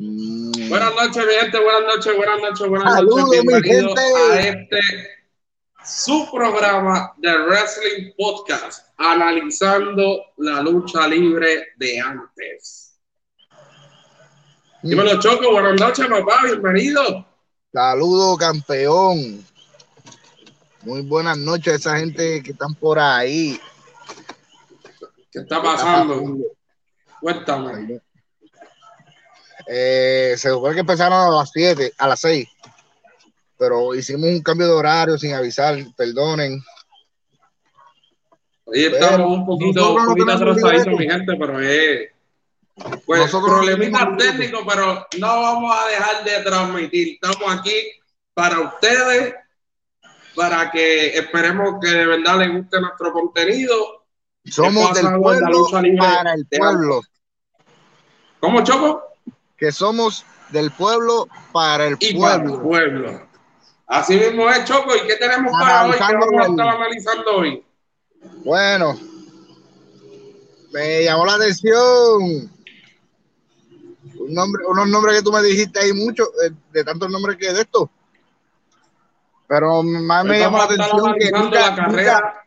Mm. Buenas noches, mi gente, buenas noches, buenas noches, buenas noches. Bienvenidos a este su programa de Wrestling Podcast, analizando la lucha libre de antes. Mm. Dímelo, Choco, buenas noches, papá, bienvenido. Saludos, campeón. Muy buenas noches a esa gente que están por ahí. ¿Qué está pasando? Cuéntame. Eh, se supone que empezaron a las 7, a las 6. Pero hicimos un cambio de horario sin avisar, perdonen. Hoy estamos un poquito, un poquito mi gente, pero es. Pues nosotros problemita técnico, pero no vamos a dejar de transmitir. Estamos aquí para ustedes, para que esperemos que de verdad les guste nuestro contenido. Somos del pueblo para el pueblo. ¿Cómo, Choco? Que somos del pueblo para el y pueblo. Para el pueblo. Así mismo es, Choco. ¿Y qué tenemos para hoy? ¿Qué vamos a estar analizando hoy? Bueno, me llamó la atención un nombre, unos nombres que tú me dijiste ahí mucho, de, de tantos nombres que de esto. Pero más me llamó la atención que nunca, nunca,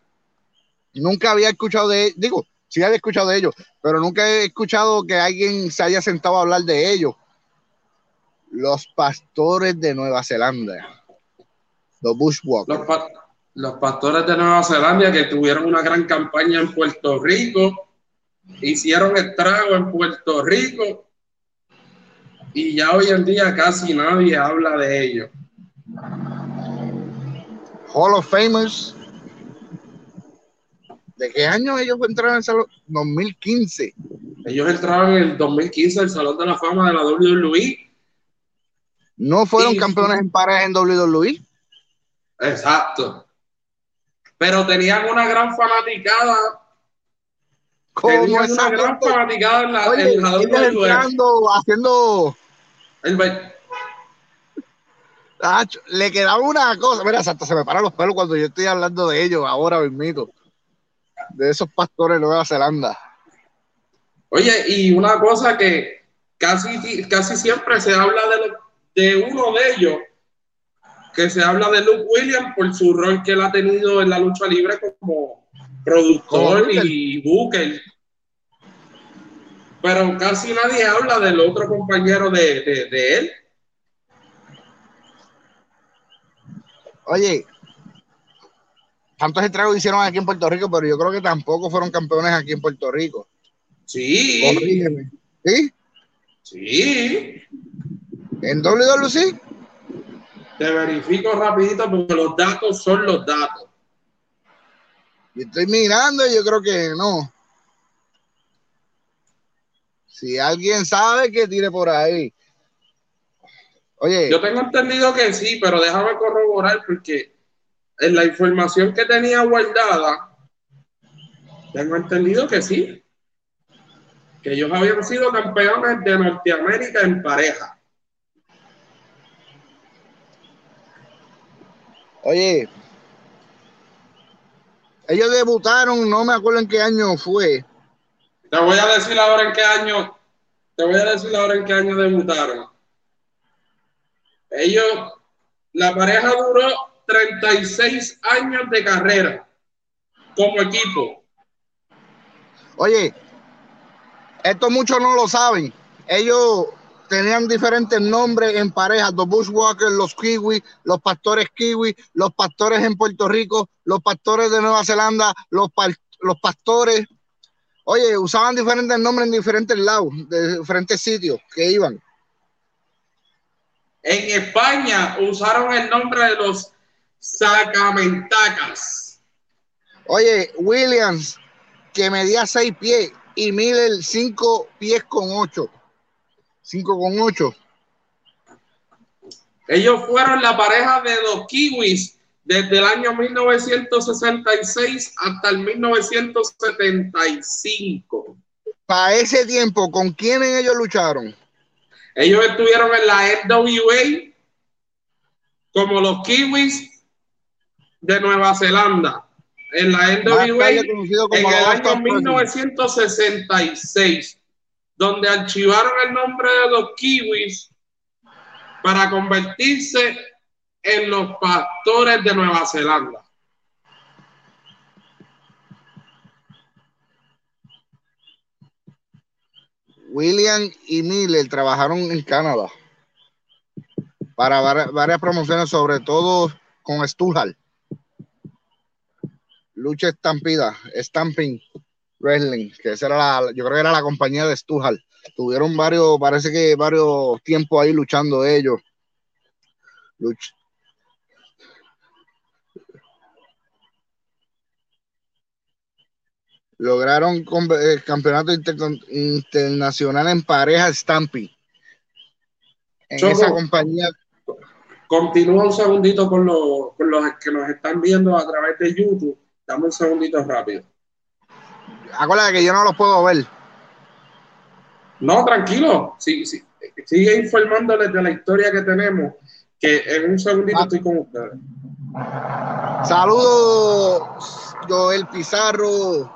nunca, había escuchado de digo, sí había escuchado de ellos, pero nunca he escuchado que alguien se haya sentado a hablar de ellos. Los pastores de Nueva Zelanda. Los Bushwalkers. Los, pa los pastores de Nueva Zelanda que tuvieron una gran campaña en Puerto Rico, hicieron estrago en Puerto Rico y ya hoy en día casi nadie habla de ellos. Hall of Famers. ¿De qué año ellos entraron el salón? 2015. Ellos entraron en el 2015 al Salón de la Fama de la WWE. ¿No fueron campeones en pareja en WWE? Exacto. Pero tenían una gran fanaticada. Tenían una gran fanaticada en la, Oye, en la WWE. Haciendo el le quedaba una cosa, mira, hasta se me paran los pelos cuando yo estoy hablando de ellos ahora mismo, de esos pastores de Nueva Zelanda. Oye, y una cosa que casi, casi siempre se habla de, de uno de ellos, que se habla de Luke Williams por su rol que él ha tenido en la lucha libre como productor y booker. Pero casi nadie habla del otro compañero de, de, de él, Oye, tantos estragos hicieron aquí en Puerto Rico, pero yo creo que tampoco fueron campeones aquí en Puerto Rico. Sí. ¿Sí? Sí. ¿En WWC? Te verifico rapidito porque los datos son los datos. Y estoy mirando y yo creo que no. Si alguien sabe que tire por ahí. Oye. Yo tengo entendido que sí, pero déjame corroborar porque en la información que tenía guardada, tengo entendido que sí. Que ellos habían sido campeones de Norteamérica en pareja. Oye, ellos debutaron, no me acuerdo en qué año fue. Te voy a decir ahora en qué año, te voy a decir ahora en qué año debutaron. Ellos, la pareja duró 36 años de carrera como equipo. Oye, esto muchos no lo saben. Ellos tenían diferentes nombres en parejas, los Bushwalkers, los Kiwi, los pastores Kiwi, los pastores en Puerto Rico, los pastores de Nueva Zelanda, los, los pastores. Oye, usaban diferentes nombres en diferentes lados, de diferentes sitios que iban. En España usaron el nombre de los Sacamentacas. Oye, Williams, que medía seis pies, y Miller cinco pies con ocho. Cinco con ocho. Ellos fueron la pareja de los Kiwis desde el año 1966 hasta el 1975. Para ese tiempo, ¿con quiénes ellos lucharon? Ellos estuvieron en la NWA como los Kiwis de Nueva Zelanda. En la NWA en el año 1966, donde archivaron el nombre de los kiwis para convertirse en los pastores de Nueva Zelanda. William y Miller trabajaron en Canadá para varias promociones, sobre todo con Stuhal. Lucha Estampida, Stamping Wrestling, que esa era la, yo creo que era la compañía de Stuhal. Tuvieron varios, parece que varios tiempos ahí luchando ellos. Lograron el eh, campeonato internacional en pareja Stamping. En esa compañía Continúa un segundito con, los que nos están viendo a través de YouTube. Dame un segundito rápido. Acuérdate que yo no los puedo ver. No, tranquilo. Sí, sí. Sigue informándoles de la historia que tenemos, que en un segundito ah. estoy con ustedes. Saludos, Joel Pizarro.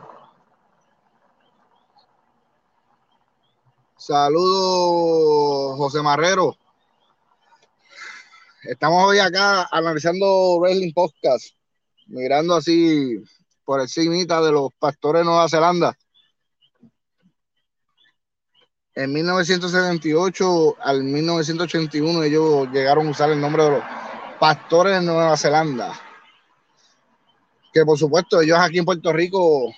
Saludos, José Marrero. Estamos hoy acá analizando Wrestling Podcast, mirando así por encima de los pastores de Nueva Zelanda. En 1978 al 1981 ellos llegaron a usar el nombre de los pastores de Nueva Zelanda. Que por supuesto ellos aquí en Puerto Rico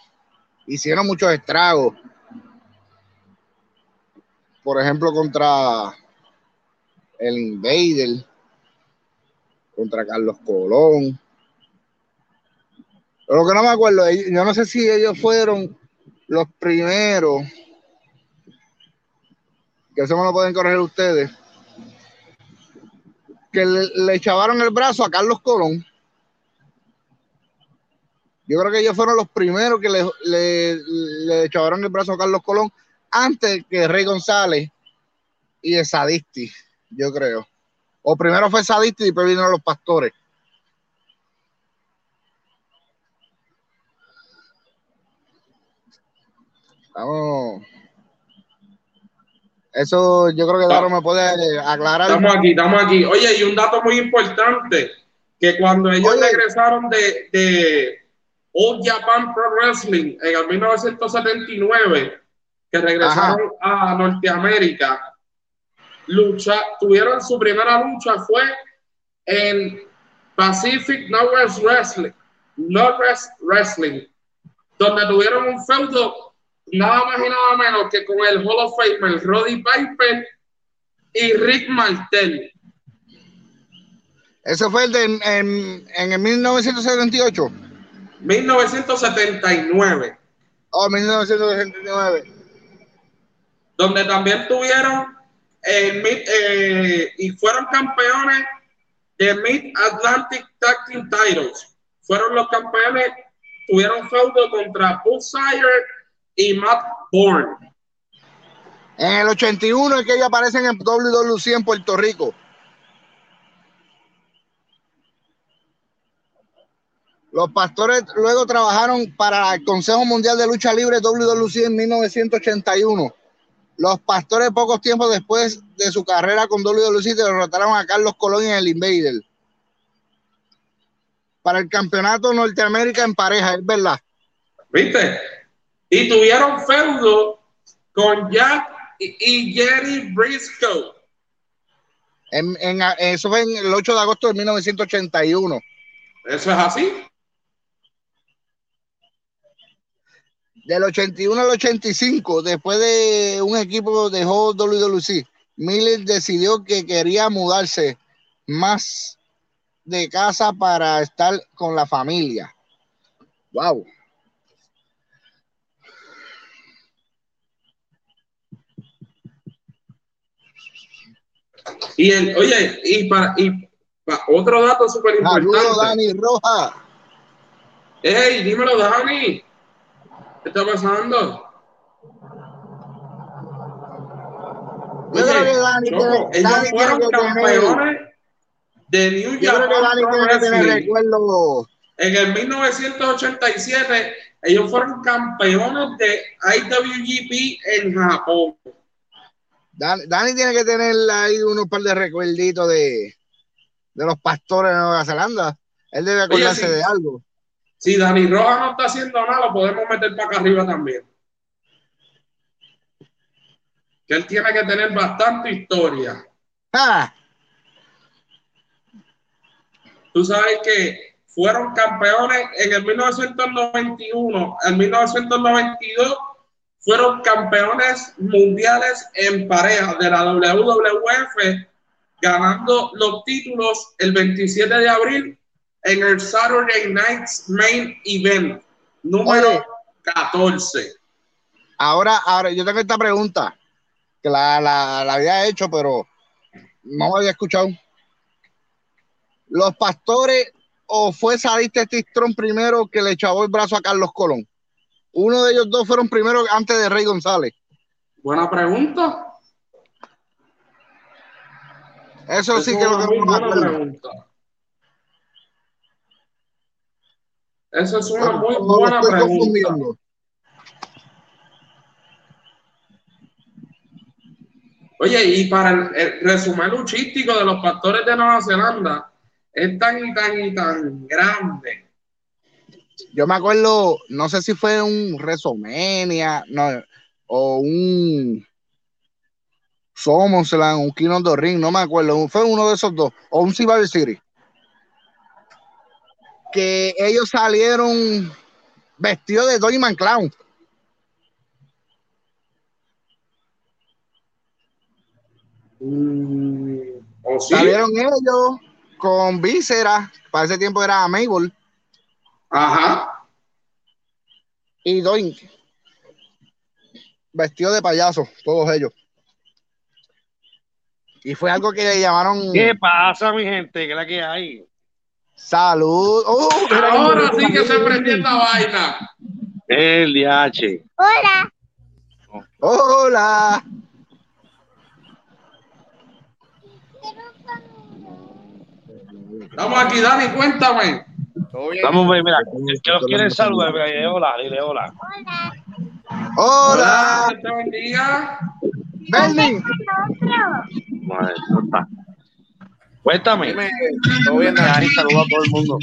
hicieron muchos estragos. Por ejemplo, contra el Invader contra Carlos Colón. Lo que no me acuerdo, yo no sé si ellos fueron los primeros, que eso me lo pueden corregir ustedes, que le, echaron el brazo a Carlos Colón. Yo creo que ellos fueron los primeros que le, le, echaron el brazo a Carlos Colón antes que Rey González y el Sadisti, yo creo. O primero fue Sadista y después vinieron los pastores. Vamos. Eso yo creo que Daro me puede aclarar. Estamos aquí, estamos aquí. Oye, y un dato muy importante, que cuando ellos regresaron de, de Old Japan Pro Wrestling en el 1979, que regresaron a Norteamérica, lucha, tuvieron su primera lucha fue en Pacific Northwest Wrestling, Northwest Wrestling, donde tuvieron un feudo nada más y nada menos que con el Hall of Famer Roddy Piper y Rick Martel. ¿Eso fue el de en, en, el 1978? 1979. Oh, 1979. Donde también tuvieron eh, y fueron campeones de Mid Atlantic Tag Team Titles. Fueron los campeones, tuvieron feudo contra Bullseye y Matt Bourne. En el 81 es que ellos aparecen en WWC en Puerto Rico. Los pastores luego trabajaron para el Consejo Mundial de Lucha Libre WWC en 1981. Los pastores, pocos tiempos después de su carrera con WWE, derrotaron a Carlos Colón en el Invader. Para el campeonato Norteamérica en pareja, es verdad. ¿Viste? Y tuvieron feudo con Jack y, Jerry Briscoe. En, eso fue en el 8 de agosto de 1981. ¿Eso es así? Del 81 al 85, después de un equipo dejó WWC, Miller decidió que quería mudarse más de casa para estar con la familia. Wow. Y el, oye, y para, y otro dato súper importante. Dani Roja. Hey, dímelo, Dani. ¿Qué está pasando? Yo creo que Dani, Choco, ellos Dani fueron campeones de New Japan En el 1987, ellos fueron campeones de IWGP en Japón. Dani, tiene que tener ahí unos par de recuerditos de, de los pastores de Nueva Zelanda. Él debe acordarse de algo. Si Dani Roja no está haciendo nada, lo podemos meter para acá arriba también. Que él tiene que tener bastante historia. Ah. Tú sabes que fueron campeones en el 1991, en 1992 fueron campeones mundiales en pareja de la WWF, ganando los títulos el 27 de abril en el Saturday Night's Main Event, número 14. Ahora, ahora, yo tengo esta pregunta, que la, la, había hecho, pero no me había escuchado. Los pastores o fue Sadiste Tistrón primero que le echó el brazo a Carlos Colón? Uno de ellos dos fueron primero antes de Rey González. Buena pregunta. Eso, sí que lo que buena pregunta. Eso es una muy buena pregunta. Oye, y para el, resumen luchístico de los pastores de Nueva Zelanda, es tan y tan y tan grande. Yo me acuerdo, no sé si fue un WrestleMania no, o un SummerSlam, un King of the Ring, no me acuerdo, fue uno de esos dos, o un Survivor City que ellos salieron vestidos de Doyman Clown. Mm, salieron ellos con vísceras, para ese tiempo era Mabel. Ajá. Y Doink. Vestido de payaso, todos ellos. Y fue algo que le llamaron. ¿Qué pasa, mi gente? ¿Qué es la que hay? Salud. Oh, Ahora sí que se prendió esta vaina. El DH. Hola. Hola. Estamos aquí, Dani, cuéntame. Estamos bien, mira, el que los quiere saludar, dile hola, dile hola. Hola. Hola. Te bendiga. Benny. Madre, no está. Cuéntame. Todo bien, ahí saludo a todo el mundo.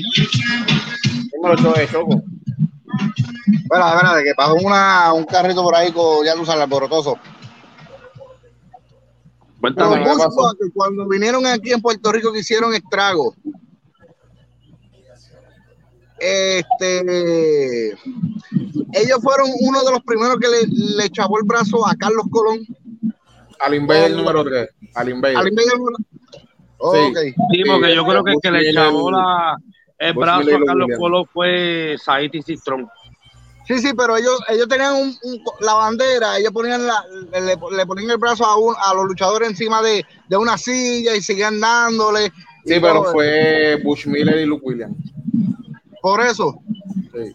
¿Cómo lo de Choco? Bueno, verdad, de que pasó una, un carrito por ahí con, ya tú sabes, alborotoso. Cuéntame. que cuando vinieron aquí en Puerto Rico que hicieron estragos. Este, ellos fueron uno de los primeros que le, le echó el brazo a Carlos Colón. Al Invader número 3. Al Invader. Al Invader número Sí, sí, porque yo creo que el que le echó la, el brazo a Carlos Colo fue Saiti Cistrón. Sí, sí, pero ellos, ellos tenían un, la bandera, ellos ponían la, le, ponían el brazo a, un, a los luchadores encima de, de, una silla y seguían dándole. Sí, pero fue Bush Miller y Luke Williams. Por eso. Sí.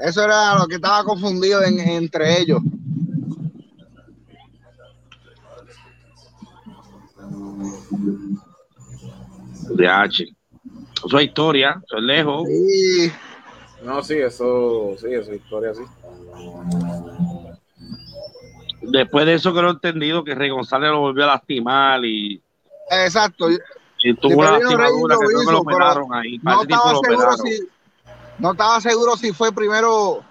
Eso era lo que estaba confundido en, entre ellos. De H. Eso es historia, eso es lejos. Sí. No, sí, eso, sí, eso es historia, sí. Después de eso que lo he entendido, que Rey González lo volvió a lastimar y. Exacto. Y tuvo una lastimadura que creo que lo operaron ahí. No estaba, seguro si, no estaba seguro si fue primero.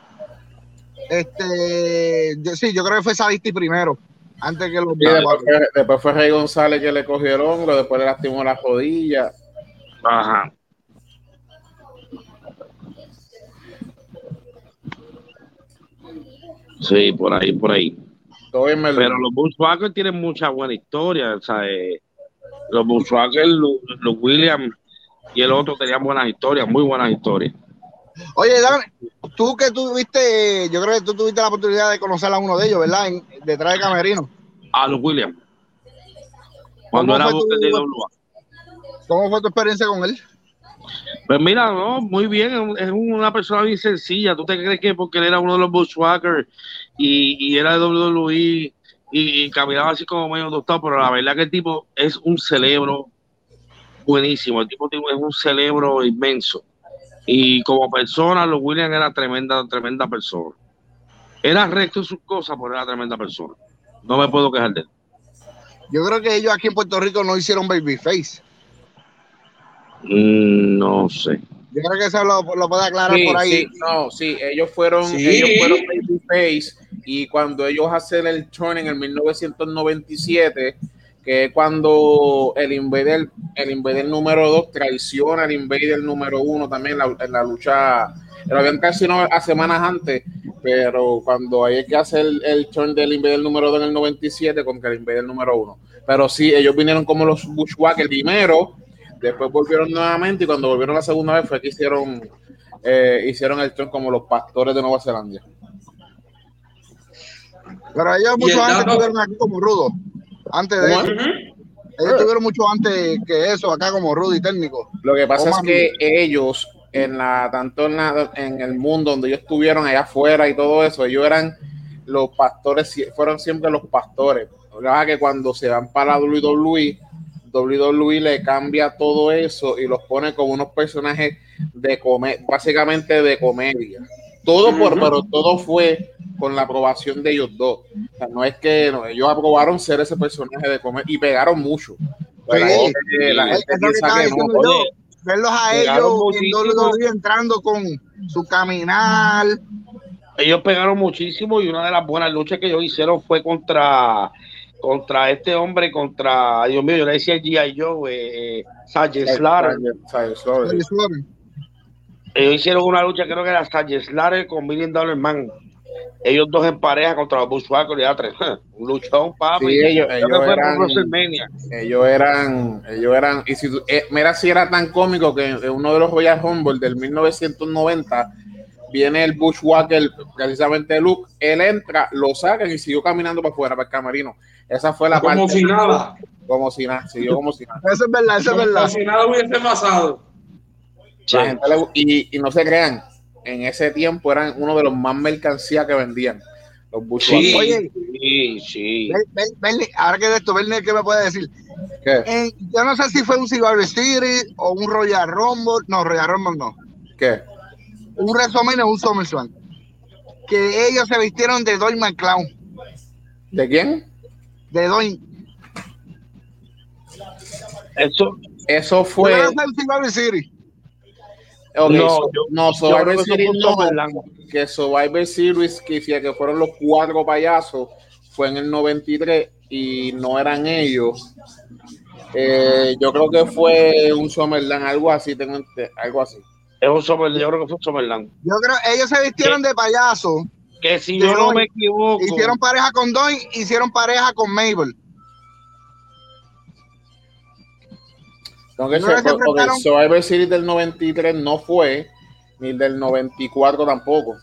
Este, sí, yo creo que fue Sadisti primero. Antes que los después, fue, Rey González que le cogió el hombro, después le lastimó la rodilla. Ajá. Sí, por ahí, por ahí. Pero los Volkswagen tienen mucha buena historia. O sea, eh, los Volkswagen, los, Williams y el otro tenían buenas historias, muy buenas historias. Oye, Dan, tú que tuviste, yo creo que tú tuviste la oportunidad de conocer a uno de ellos, ¿verdad? En, detrás de Camerino. A los Williams. Cuando era tu, de ¿Cómo fue tu experiencia con él? Pues mira, no, muy bien, es una persona bien sencilla. ¿Tú te crees que porque él era uno de los Bushwhackers y, y era de WWE y, y, caminaba así como medio doctor, pero la verdad que el tipo es un cerebro buenísimo, el tipo es un cerebro inmenso. Y como persona, los Williams era tremenda, tremenda persona. Era recto en sus cosas, pero era tremenda persona. No me puedo quejar de él. Yo creo que ellos aquí en Puerto Rico no hicieron babyface. Mm, no sé. Yo creo que eso lo, lo puede aclarar por ahí. Sí, no, sí, ellos fueron, ellos fueron babyface y cuando ellos hacen el turn en el 1997 que es cuando el Invader, el Invader número 2 traiciona al Invader número 1 también en la, lucha. Lo habían traicionado a semanas antes, pero cuando hay que hacer el, el turn del Invader número 2 en el 97 contra el Invader número 1. Pero sí, ellos vinieron como los Bushwhackers primero, después volvieron nuevamente y cuando volvieron la segunda vez fue que hicieron, eh, hicieron el turn como los pastores de Nueva Zelanda. Pero ellos mucho antes estuvieron aquí como rudos. Antes de eso. Ellos tuvieron mucho antes que eso acá como rudo y técnico. Lo que pasa es que ellos, en la, tanto en, la, en el mundo donde ellos estuvieron allá afuera y todo eso, ellos eran los pastores, fueron siempre los pastores. La que cuando se van para WWE, WWE le cambia todo eso y los pone como unos personajes de comedia, básicamente de comedia. Todo por, pero todo fue con la aprobación de ellos dos. O sea, no es que ellos aprobaron ser ese personaje de comer y pegaron mucho. verlos a ellos entrando con su caminar. Ellos pegaron muchísimo y una de las buenas luchas que ellos hicieron fue contra contra este hombre, contra, Dios mío, yo le decía G.I. Joe, eh, Sajid Slater. Ellos hicieron una lucha, creo que era Sajid con Million Dollar Man ellos dos en pareja contra los Bushwhackers y tres. Un luchón, papi. Sí, ellos, ellos, eran, ellos eran, ellos eran, y si eh, mira si era tan cómico que en uno de los Royal Humble del 1990 viene el Bushwhacker, precisamente Luke, él entra, lo sacan y siguió caminando para afuera, para el camarino. Esa fue la como parte. Como si nada. Como si nada, siguió como si nada. Eso es verdad, eso es verdad. Como si nada hubiese pasado. y, y no se crean, en ese tiempo eran uno de los más mercancías que vendían. Los sí, Oye, sí, sí. ahora que de esto, Bernie, ¿qué me puede decir? ¿Qué? yo no sé si fue un Cigar City o un Royal Rumble. No, Royal Rumble no. ¿Qué? Un WrestleMania o un SummerSlam. Que ellos se vistieron de Doy McClown. ¿De quién? De Doy. Eso, eso fue. No, no, un Cigar City. Okay, no, so, no, Survivor Series no, que Survivor Series que que fueron los cuatro payasos fue en el 93 y no eran ellos. Eh, yo creo que fue un Summerland, algo así, tengo algo así. Es un Summerland, yo creo que fue un Summerland. Yo creo ellos se vistieron de payaso. Que si yo no me equivoco. Hicieron pareja con Doy, hicieron pareja con Mabel. Tengo que no Survivor Series del 93 no fue, ni el del 94 tampoco.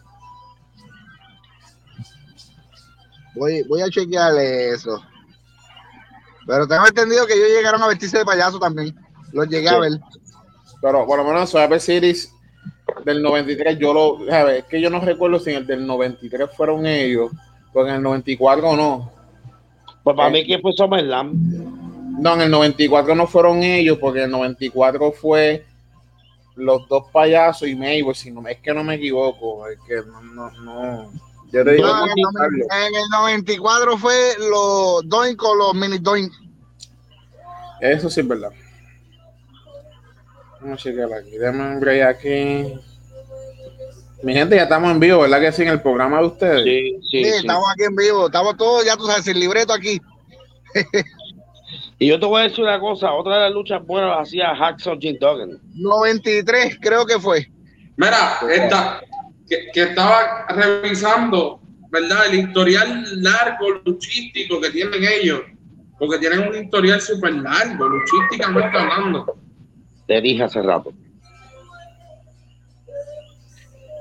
Voy, voy a chequearle eso. Pero tengo entendido que ellos llegaron a vestirse de payaso también. Los llegué a ver. Pero por lo menos Survivor Series del 93, yo lo. Es que yo no recuerdo si en el del 93 fueron ellos, porque en el 94 no. Pues para mí, ¿quién fue Summerland? No, en el 94 no fueron ellos, porque en el 94 fue los dos payasos y Mabel, si no, es que no me equivoco, es que no, no, no. Yo te digo no, en, el, en, el 94 fue los Doink con los mini Doink. Eso sí es verdad. Vamos a checar aquí, déjame un aquí. Mi gente, ya estamos en vivo, ¿verdad que sí? En el programa de ustedes. Sí, sí, sí, sí. estamos aquí en vivo, estamos todos, ya tú sabes, el libreto aquí. Y yo te voy a decir una cosa, otra de las luchas buenas las hacía Hacksaw Jim Duggan. 93 creo que fue. Mira, esta, que, estaba revisando, ¿verdad? El historial largo luchístico que tienen ellos, porque tienen un historial súper largo, luchísticamente hablando. Te dije hace rato.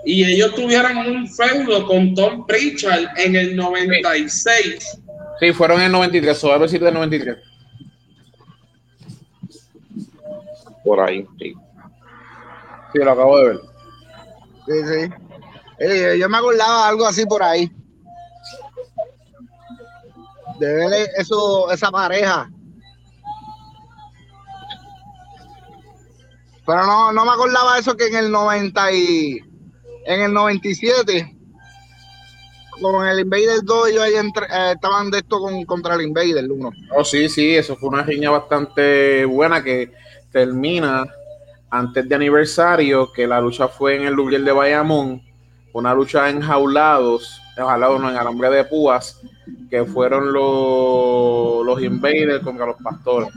Y ellos tuvieron un feudo con Tom Pritchard en el 96. Sí, fueron en el 93, a ver si del 93. por ahí. Sí. sí, lo acabo de ver. Sí, sí. Eh, yo me acordaba algo así por ahí. De ver eso, esa pareja. Pero no, no me acordaba eso que en el 90 y en el 97 con el Invader 2 ellos ahí eh, estaban de esto con, contra el Invader 1. Oh, sí, sí, eso fue una riña bastante buena que termina antes de aniversario, que la lucha fue en el Lubriel de Bayamón, una lucha enjaulados, enjaulados no, en alambre de púas, que fueron los, los Invaders contra los Pastores.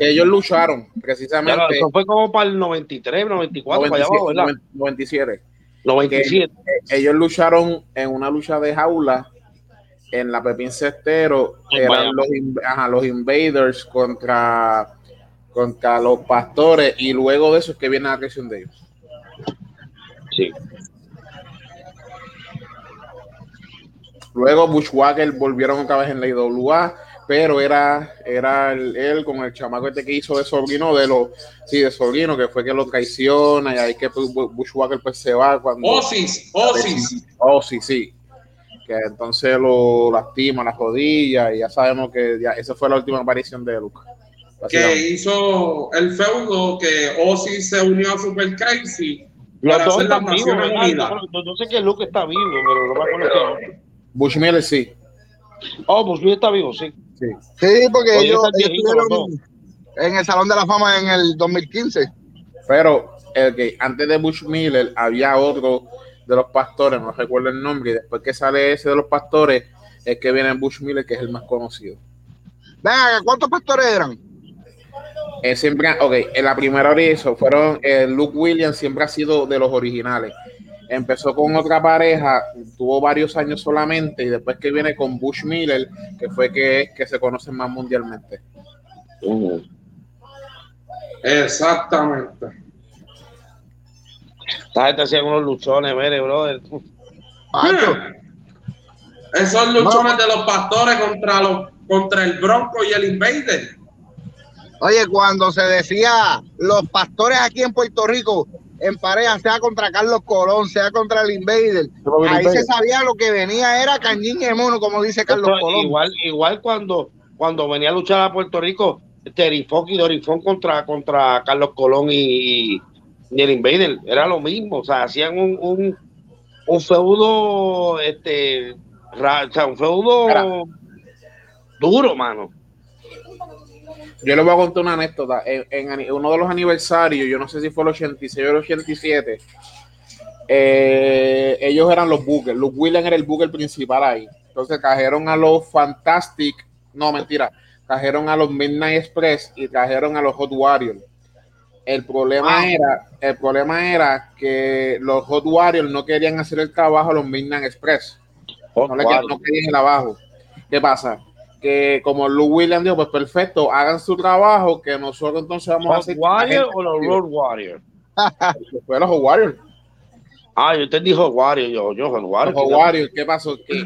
Ellos lucharon, precisamente. eso fue como para el 93, 94, 97, para allá abajo, 97. 97. ellos lucharon en una lucha de jaula en la Pepín Cestero. Eran los, los Invaders contra, contra los Pastores. Y luego de eso es que viene la creación de ellos. Sí. Luego Bushwhacker volvieron otra vez en la IWA, pero era, era él con el chamaco este que hizo de sobrino de los, sí, de sobrino, que fue que lo traiciona y ahí que Bushwhacker pues se va cuando. Osis, Osis. Osis, sí. Que entonces lo lastima las rodillas y ya sabemos que ya esa fue la última aparición de Luke. Que hizo el feudo que Osis se unió a Super Crazy. Los dos están vivos, no, sé que Luke está vivo, pero no me acuerdo Bushmiller sí. Oh, Bushmiller está vivo, sí. Sí, sí porque ellos, estuvieron en el Salón de la Fama en el 2015. Pero el que antes de Bush Miller había otro de los pastores, no recuerdo el nombre, y después que sale ese de los pastores, es que viene Bush Miller, que es el más conocido. Venga, ¿cuántos pastores eran? Eh, siempre, ok, en la primera hora fueron, eh, Luke Williams siempre ha sido de los originales empezó con otra pareja, tuvo varios años solamente y después que viene con Bush Miller, que fue que, que se conocen más mundialmente. Exactamente. Esta gente hacía unos luchones, mire, brother. Esos luchones de los pastores contra los contra el Bronco y el Invader. Oye, cuando se decía los pastores aquí en Puerto Rico, en pareja, sea contra Carlos Colón, sea contra el Invader. Ahí se sabía lo que venía, era cañín y mono, como dice Carlos Colón. Igual, igual cuando, cuando venía a luchar a Puerto Rico, Terifón y Dorifón contra, contra Carlos Colón y, el Invader, era lo mismo, o sea, hacían un, un, un feudo, este, o sea, un feudo duro, mano. Yo les voy a contar una anécdota. En, uno de los aniversarios, yo no sé si fue el 86 o el 87, eh, ellos eran los Bookers. Luke Williams era el Booker principal ahí. Entonces trajeron a los Fantastic, no mentira, trajeron a los Midnight Express y trajeron a los Hot Warriors. El problema ah. era, el problema era que los Hot Warriors no querían hacer el trabajo a los Midnight Express. no, le, no querían el abajo. ¿Qué pasa? Que como Lou Williams dijo, pues perfecto, hagan su trabajo, que nosotros entonces vamos a hacer. Warrior o los Road Warrior? Fue los Warrior. Ah, yo entendí Hot Warrior, yo, yo Hot Warrior. Hot Warrior, ¿qué pasó? Que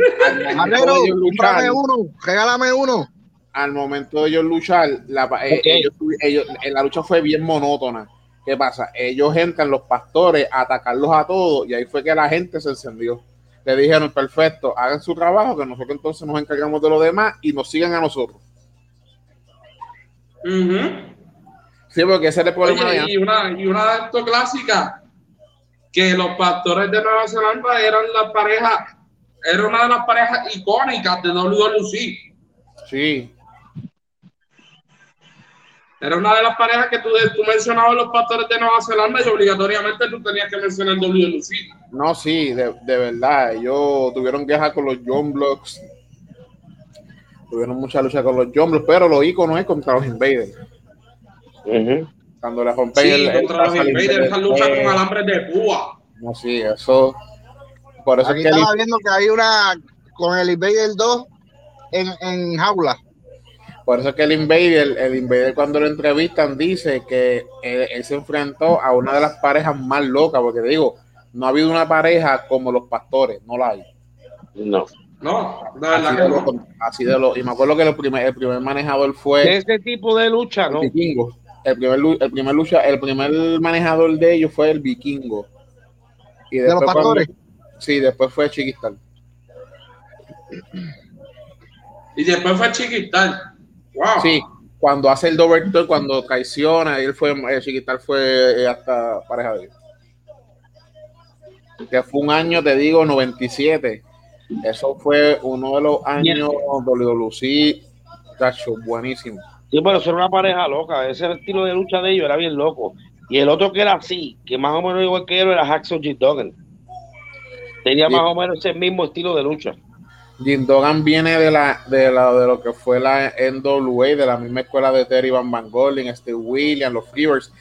al uno, regálame uno. Al momento de ellos luchar, la, eh, ellos, ellos, la lucha fue bien monótona. ¿Qué pasa? Ellos entran, los pastores, a atacarlos a todos, y ahí fue que la gente se encendió le dijeron, perfecto, hagan su trabajo, que nosotros entonces nos encargamos de lo demás y nos sigan a nosotros. Sí, porque ese es el problema. y, una, y una de estas clásicas, que los pastores de Nueva Zelanda eran la pareja, era una de las parejas icónicas de WWE. Sí. Era una de las parejas que tú, tú mencionabas los pastores de Nueva Zelanda y obligatoriamente tú tenías que mencionar WLC. No, sí, de, de verdad. Ellos tuvieron guerra con los John Blocks. Tuvieron mucha lucha con los John Blocks, pero los iconos es contra los Invaders. Cuando les rompen sí, el, contra los Invaders, esa lucha con alambres de púa. No, sí, eso. Por eso Aquí que estaba viendo que hay una con el Invader 2 en, en jaula. Por eso es que el Invader, el Invader cuando lo entrevistan dice que él, se enfrentó a una de las parejas más locas, porque digo, no ha habido una pareja como los pastores, no la hay. No. No, así, de lo, y me acuerdo que el primer, el primer manejador fue de ese tipo de lucha, ¿no? Vikingo. El primer, el primer lucha, el primer manejador de ellos fue el vikingo. Y después ¿De los pastores? sí, después fue Chiquistal. Y después fue Chiquistal. Sí, cuando hace el doble cuando traiciona, él fue, eh, Chiquital fue eh, hasta pareja de él. que fue un año, te digo, 97. Eso fue uno de los años WWC, tacho, buenísimo. Sí, pero eso era una pareja loca. Ese estilo de lucha de ellos era bien loco. Y el otro que era así, que más o menos igual que él, era Hacksaw G. Duggan. Tenía más o menos ese mismo estilo de lucha. Jim Duggan viene de la, de la de lo que fue la NWA, de la misma escuela de Terry Van Van Gogh, Steve Williams, los Freebirds.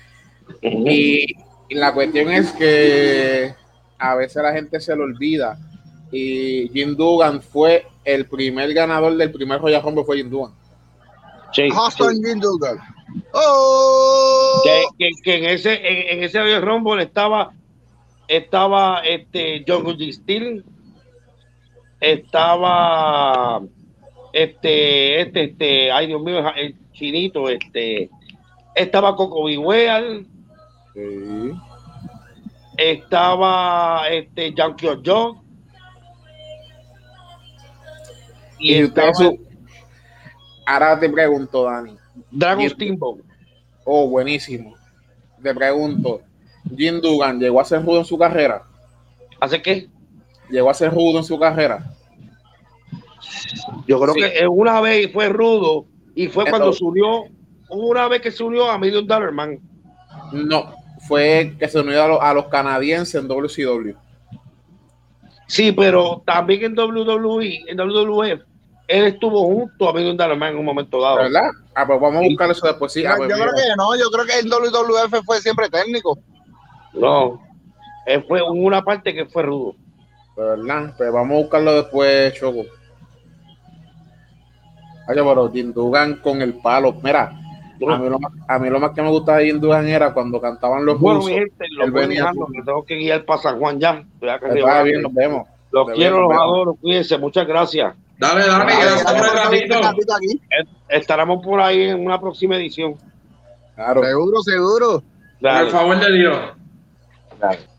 y, la cuestión es que a veces la gente se lo olvida. Y Jim Duggan fue el primer ganador del primer Royal Rumble, fue Jim Duggan. Sí, Jim Duggan. Oh. Que, en ese en, ese Royal Rumble estaba estaba este John G. Steel, estaba este, este, este, ay Dios mío, el chinito, este, estaba Coco Biweal, estaba este Yankee Ojo, y, y ahora te pregunto, Dani. Dragon Steamboat. Oh, buenísimo. Te pregunto, Jim Dugan llegó a ser rudo en su carrera. ¿Hace qué? Llegó a ser rudo en su carrera. Yo creo que una vez fue rudo y fue cuando subió, una vez que se unió a Million Dollar Man. No, fue que se unió a, los, canadienses en WCW. Sí, pero también en WWE, en WWF, él estuvo junto a Million Dollar Man en un momento dado. ¿Verdad? Ah, pues vamos a buscar eso después. Sí, ah, pues yo creo que no, yo creo que en WWF fue siempre técnico. No, él fue una parte que fue rudo. ¿Verdad? Pues vamos a buscarlo después, Choco. Oye, pero Jim con el palo. Mira, a mí, lo más, a mí lo más que me gustaba de Jim era cuando cantaban los Bueno, mi gente, lo voy dejando, que tengo que guiar para San Juan ya. ya bien, nos vemos. Los quiero, los adoro, cuídense, muchas gracias. Dale, dale, gracias el. Estaremos por ahí en una próxima edición. Claro. Seguro, seguro. Por favor de Dios. Dale.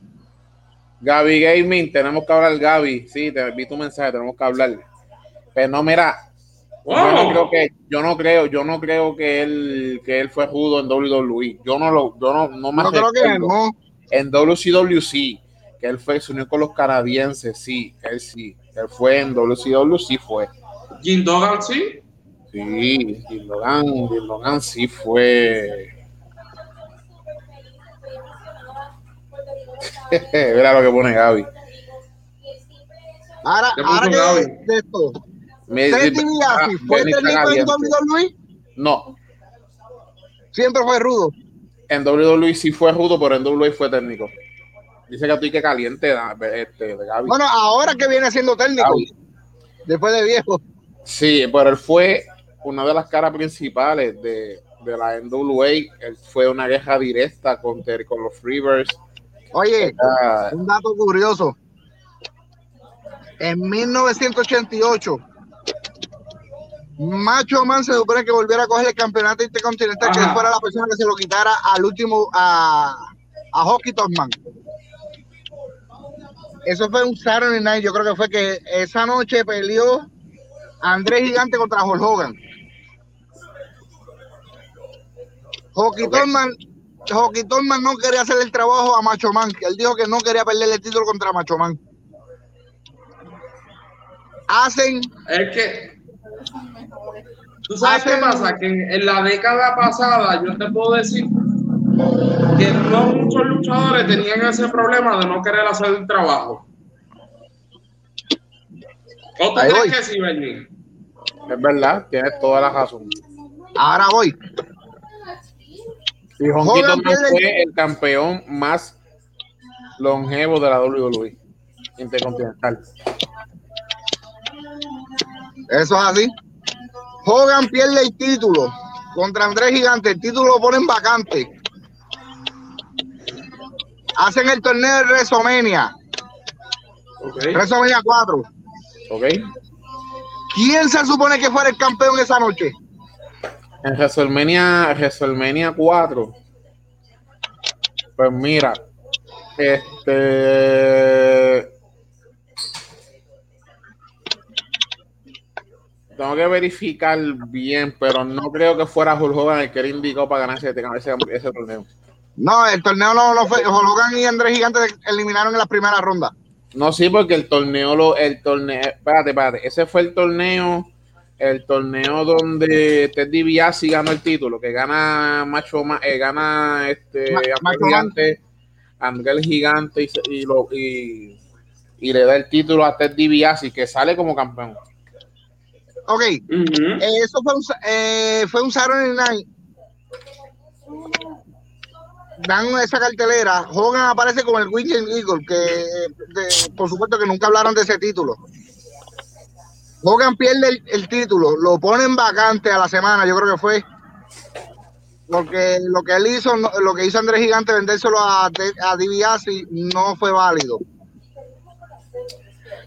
Gaby Gaming, tenemos que hablar, Gaby. Sí, te vi tu mensaje, tenemos que hablar. Pero no, mira, yo no creo que, yo no creo, yo no creo que él, que él fue judo en WWE. Yo no lo, yo no, no me no creo que no. En WCW sí, que él fue, se unió con los canadienses, sí, él sí. Él fue en WCW, sí fue. Jim Dogan sí. Sí, Jim Dogan, Jim Dogan sí fue. Mira lo que pone Gaby. Ahora, ahora que de esto, me, ¿Fue técnico en WWE? No. Siempre fue rudo. En WWE sí fue rudo, pero en WWE fue técnico. Dice que estoy que caliente este, de Gaby. Bueno, ahora que viene siendo técnico. Después de viejo. Sí, pero él fue una de las caras principales de, de la NWA. Él fue una guerra directa con, con los Freebirds. Oye, un dato curioso. En 1988, Macho Man se supone que volviera a coger el campeonato intercontinental, que fuera la persona que se lo quitara al último, a, a Hockey Man. Eso fue un Saturday Night, yo creo que fue que esa noche peleó Andrés Gigante contra Hulk Hogan. Hockey okay. No quería hacer el trabajo a Macho Man, él dijo que no quería perder el título contra Macho Man. Hacen. Es que ¿Tú sabes qué pasa? Que en la década pasada yo te puedo decir que no muchos luchadores tenían ese problema de no querer hacer el trabajo. ¿O te crees que sí, Bernie? Es verdad, tienes toda la razón. Ahora voy. Y Honquito fue el campeón más longevo de la WWE Intercontinental. Eso es así. Hogan pierde el título contra Andrés Gigante. El título lo ponen vacante. Hacen el torneo de WrestleMania. Okay. WrestleMania 4. Ok. ¿Quién se supone que fuera el campeón esa noche? En WrestleMania, WrestleMania 4. Pues mira, este Tengo que verificar bien, pero no creo que fuera Hulk Hogan el que él indicó para ganarse ese, ese, torneo. No, el torneo no fue. Hogan y Andrés Gigante eliminaron en la primera ronda. No, sí, porque el torneo, lo, el torneo, espérate, espérate, ese fue el torneo, el torneo donde Ted DiBiase ganó el título, que gana Macho, eh, gana este Gigante, Andrés Gigante y, lo, y, le da el título a Ted DiBiase, que sale como campeón. Ok, eso fue un, eh, fue un Saturday Night dan esa cartelera, Hogan aparece con el Weekend Eagle, que por supuesto que nunca hablaron de ese título. Hogan pierde el, título, lo ponen vacante a la semana, yo creo que fue. Porque lo que él hizo, lo que hizo Andrés Gigante, vendérselo a, a DiBiase, no fue válido.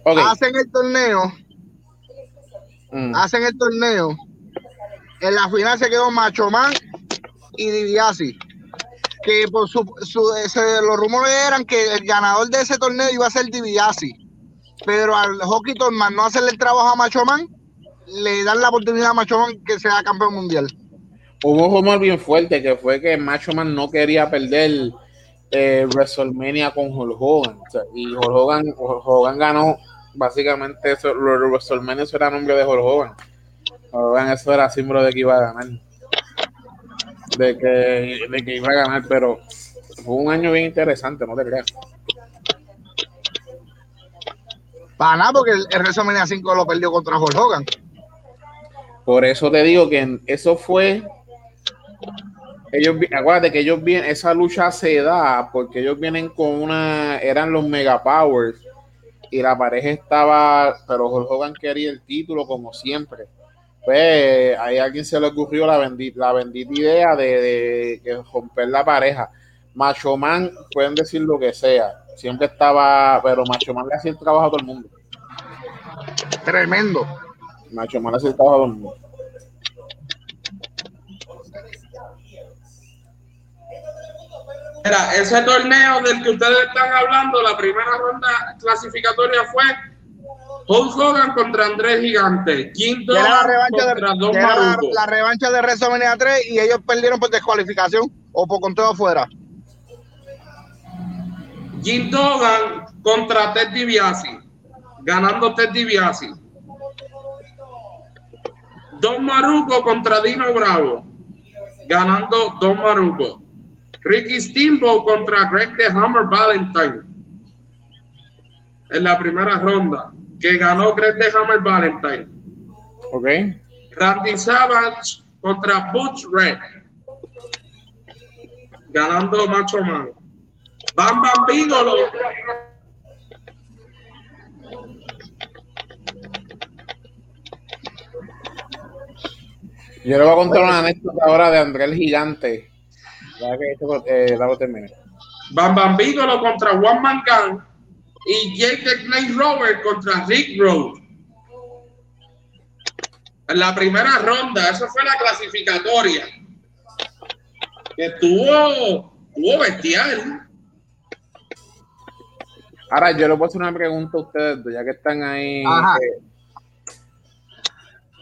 Hacen el torneo. Mm. Hacen el torneo. En la final se quedó Macho Man y DiBiase que por su, los rumores eran que el ganador de ese torneo iba a ser DiBiase, pero al Hockey Torman no hacerle el trabajo a Macho Man, le dan la oportunidad a Macho Man que sea campeón mundial. Hubo un rumor bien fuerte que fue que Macho Man no quería perder eh, WrestleMania con Hulk Hogan. y Hulk Hogan, Hogan ganó básicamente eso, WrestleMania eso era nombre de Hulk Hogan. Hogan eso era símbolo de que iba a ganar de que, de que iba a ganar, pero fue un año bien interesante, no te creas. Para nada, porque el, WrestleMania 5 lo perdió contra Hulk Hogan. Por eso te digo que eso fue. Ellos, acuérdate que ellos vienen, esa lucha se da porque ellos vienen con una, eran los Mega Powers y la pareja estaba, pero Hulk Hogan quería el título como siempre pues ahí a alguien se le ocurrió la bendita, la bendita idea de, romper la pareja. Macho Man, pueden decir lo que sea, siempre estaba, pero Macho Man le hacía el trabajo a todo el mundo. Tremendo. Macho Man le hacía el trabajo a todo el mundo. Mira, ese torneo del que ustedes están hablando, la primera ronda clasificatoria fue Hulk Hogan contra Andrés Gigante. Quinto la revancha contra de, Don Maruco. La, revancha de WrestleMania 3 y ellos perdieron por descualificación o por conteo afuera. Jim Hogan contra Ted DiBiase, ganando Ted DiBiase. Don Maruco contra Dino Bravo, ganando Don Maruco. Ricky Steamboat contra Greg the Hammer Valentine en la primera ronda que ganó Greg de Hammer Valentine. Ok. Randy Savage contra Butch Red. Ganando Macho Man. Bam Bam Bigolo. Yo le voy a contar una anécdota ahora de André el Gigante. Ya que esto, eh, Bam Bam Bigolo contra One Man Gang y Jake Clay Robert contra Rick Road. En la primera ronda, esa fue la clasificatoria. Que tuvo, tuvo bestial. Ahora, yo le puedo hacer una pregunta a ustedes, ya que están ahí. Ajá.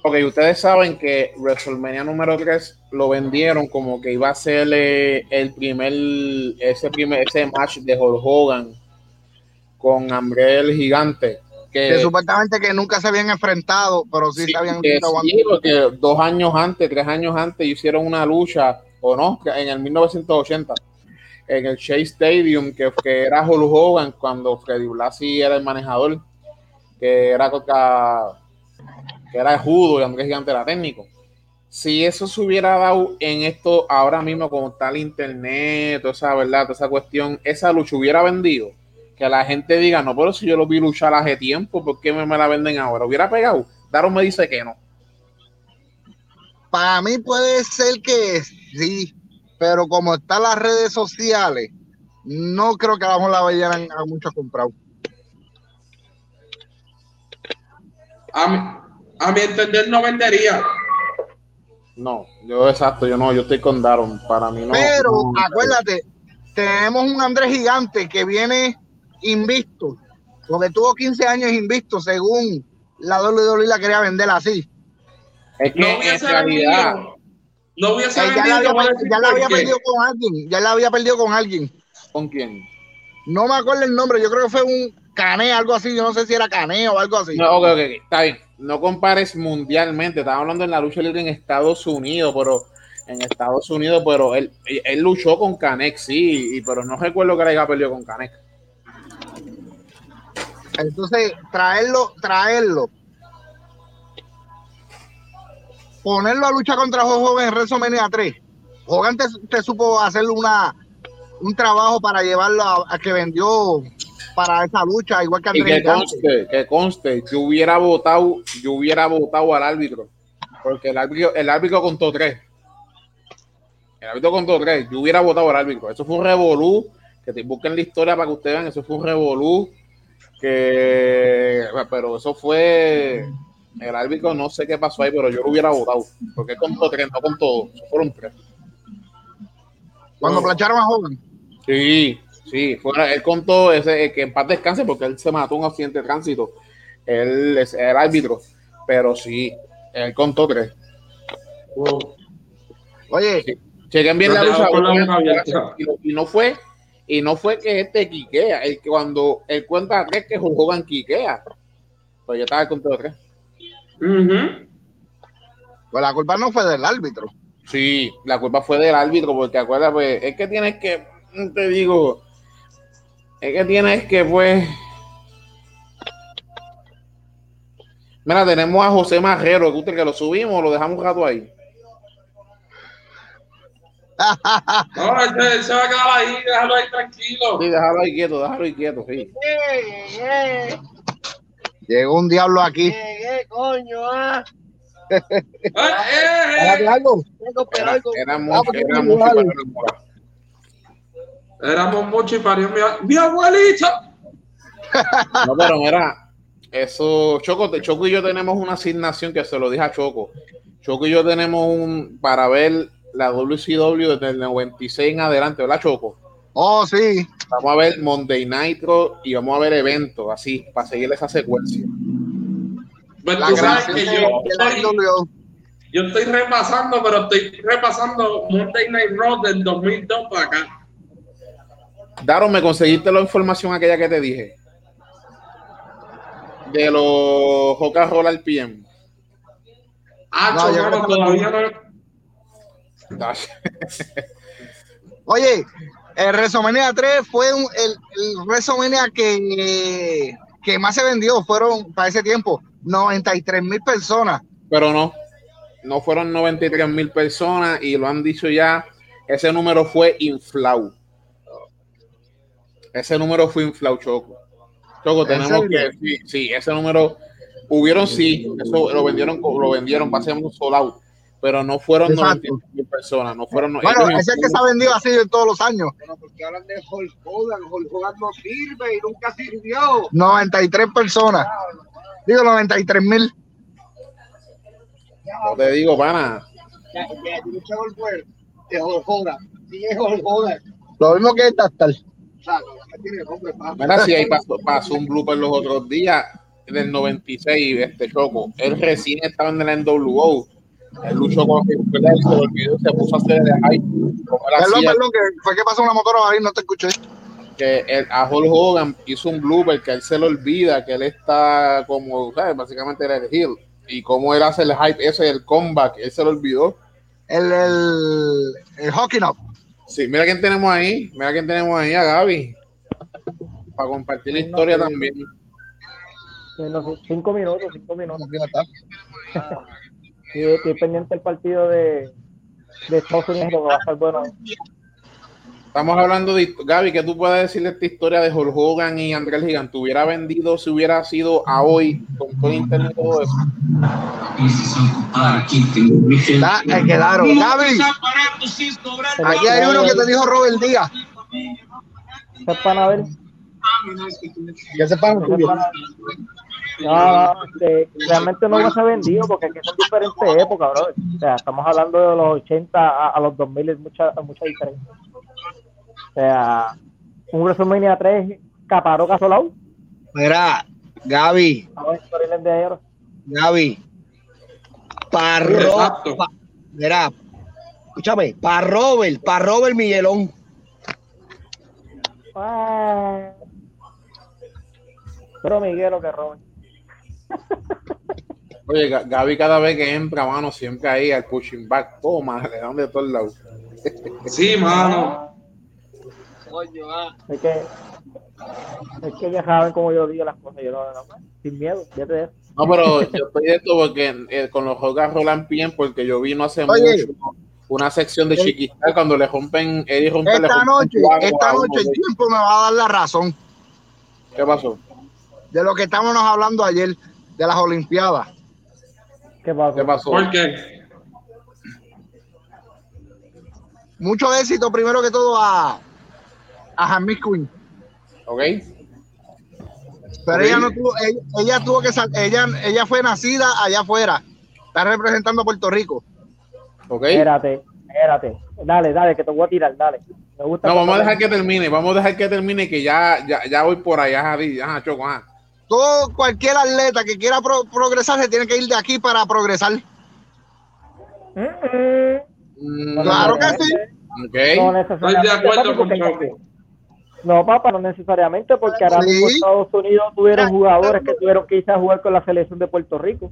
ok, ustedes saben que WrestleMania número 3 lo vendieron como que iba a ser eh, el primer, ese primer, ese match de Hulk Hogan con el Gigante. Que, supuestamente que nunca se habían enfrentado, pero sí, se habían que sí, porque dos años antes, tres años antes, hicieron una lucha, o no, en el 1980, en el Chase Stadium, que, que era Hulk Hogan cuando Freddy Blasi era el manejador, que era que era judo y Andrés Gigante era técnico. Si eso se hubiera dado en esto ahora mismo con tal internet, toda esa verdad, toda esa cuestión, esa lucha hubiera vendido que la gente diga, no, pero si yo lo vi luchar hace tiempo, ¿por qué me, la venden ahora? ¿Hubiera pegado? Daron me dice que no. Para mí puede ser que sí, pero como están las redes sociales, no creo que a la vayan a mucho comprado. A mi, a mi entender no vendería. No, yo exacto, yo no, yo estoy con Daron, para mí no. Pero acuérdate, tenemos un Andrés gigante que viene invicto, porque tuvo 15 años invicto, según la WWE la quería vender así. Es que en realidad, no hubiese eh, ya, la había, ya la había perdido con alguien, ya la había perdido con alguien. ¿Con quién? No me acuerdo el nombre, yo creo que fue un Cané, algo así, yo no sé si era Cané o algo así. No, ok, ok, está bien. No compares mundialmente, estaba hablando en la lucha libre en Estados Unidos, pero en Estados Unidos, pero él, él luchó con Canek, sí, pero no recuerdo que haya perdido con Canek. Entonces, traerlo, traerlo. Ponerlo a lucha contra Hogan en WrestleMania 3. Hogan te, supo hacer una, un trabajo para llevarlo a, que vendió para esa lucha, igual que Andrés. Y que conste, que conste, yo hubiera votado, yo hubiera votado al árbitro, porque el árbitro, el árbitro contó tres. El árbitro contó tres. Yo hubiera votado al árbitro. Eso fue un revolú. Que te busquen la historia para que ustedes vean. Eso fue un revolú que pero eso fue el árbitro no sé qué pasó ahí pero yo lo hubiera votado porque con todo no con todo eso fueron tres. Cuando plancharon a Hogan. Sí sí fue, él contó ese que en paz descanse porque él se mató en un accidente de tránsito. Él es el árbitro pero sí él contó tres. Oye chequen bien la lucha y no fue y no fue que este quiquea, el que cuando él cuenta tres que Hogan quiquea. Pues yo estaba con Pues la culpa no fue del árbitro. Sí, la culpa fue del árbitro, porque acuérdate, pues, es que tienes que, te digo, es que tienes que, pues. Mira, tenemos a José Marrero, que lo subimos o lo dejamos un rato ahí no, este, se va a quedar ahí, déjalo ahí tranquilo. Sí, déjalo ahí quieto, déjalo ahí quieto, sí. Llegó un diablo aquí. Llegué, coño, ah. eh, eh, algo? Éramos, éramos, éramos mucho y parió mi, mi abuelita. No, pero mira, eso, Choco, Choco y yo tenemos una asignación que se lo dije a Choco. Choco y yo tenemos un para ver la WCW desde el 96 en adelante, ¿verdad, Choco? Oh, sí. Vamos a ver Monday Nitro y vamos a ver eventos así, para seguir esa secuencia. Pues tú sabes que yo estoy, yo estoy repasando, pero estoy repasando Monday Night Raw del 2002 para acá. Daron, ¿me conseguiste la información aquella que te dije? De los Joca Roll PM. Ah, no, todavía no Oye, el WrestleMania 3 fue el, el WrestleMania que, que más se vendió, fueron para ese tiempo 93 mil personas. Pero no, no fueron 93 mil personas y lo han dicho ya, ese número fue inflado. Ese número fue inflado, Choco. Choco, tenemos que, sí, sí, ese número, hubieron sí, eso lo vendieron, lo vendieron, pasemos solo pero no fueron 90 mil personas, no fueron. Bueno, ese que se ha vendido así en todos los años. Bueno, porque hablan de Hulk Hogan, Hulk Hogan no sirve y nunca sirvió. 93 personas. Digo 93 mil. No te digo, pana. De Hulk Hogan. ¿Quién es Hulk Hogan? Lo mismo que esta tal. Mira, si ahí pasó, pasó un blooper los otros días del 96, este Choco. Él recién estaba en el NWO él luchó con que se olvidó, se puso a hacer de hype. Perdón, perdón, que fue que pasó una motora ahí, no te escuché. Que el, a Hulk Hogan hizo un blooper que él se le olvida que él está como, ¿sabes? Básicamente era el heel. Y cómo él hace el hype ese, el comeback, él se lo olvidó. El, el, el hockey up. Sí, mira quién tenemos ahí, mira quién tenemos ahí, a Gaby. Para compartir la historia también. cinco minutos, cinco minutos. Sí, estoy pendiente del partido de, de Estados Unidos, que va a estar bueno. Estamos hablando de Gaby, que tú puedes decirle esta historia de Hulk Hogan y Andrés Gigante. ¿Hubiera vendido si hubiera sido a hoy con todo internet y todo eso? Está, quedaron. Gaby, aquí hay uno que te dijo Robert Díaz. Sepan a ver. Ya sepan. No, este, realmente no hubiese vendido porque aquí son diferentes épocas, bro. O sea, estamos hablando de los 80 a, los 2000, es mucha, mucha diferencia. O sea, un WrestleMania 3, Caparo Casolao. Mira, Gaby. Gaby. Parro. mira, escúchame, para Robert, para Robert Miguelón. Ah. Pero Miguelo que Robert. Oye, Gaby cada vez que entra, mano, siempre ahí al pushing back. Toma, le dan de todos lados. Sí, mano. Ah. Es que, es que ya saben cómo yo digo las cosas. Yo no, no sin miedo, fíjate No, pero yo estoy de esto porque eh, con los juegos rolan bien, porque yo vi no hace mucho una sección de Chiquistal cuando le rompen, Eddie rompe, Esta noche, esta noche el tiempo me va a dar la razón. ¿Qué pasó? De lo que estábamos hablando ayer, de las Olimpiadas. ¿Qué pasó? ¿Qué pasó? ¿Por qué? Mucho éxito, primero que todo, a, a Jamis Queen. Ok. Pero ella no tuvo, ella, tuvo que ella, ella fue nacida allá afuera. Está representando a Puerto Rico. Ok. Espérate, espérate. Dale, dale, que te voy a tirar, dale. Me gusta no, vamos a dejar que termine, vamos a dejar que termine, que ya, ya, ya voy por allá, ajá, Choco, ajá. Todo, cualquier atleta que quiera progresar se tiene que ir de aquí para progresar. Mm, claro que sí. Okay. No necesariamente. No, papá, no necesariamente, porque ahora mismo Estados Unidos tuvieron jugadores que tuvieron que irse a jugar con la selección de Puerto Rico.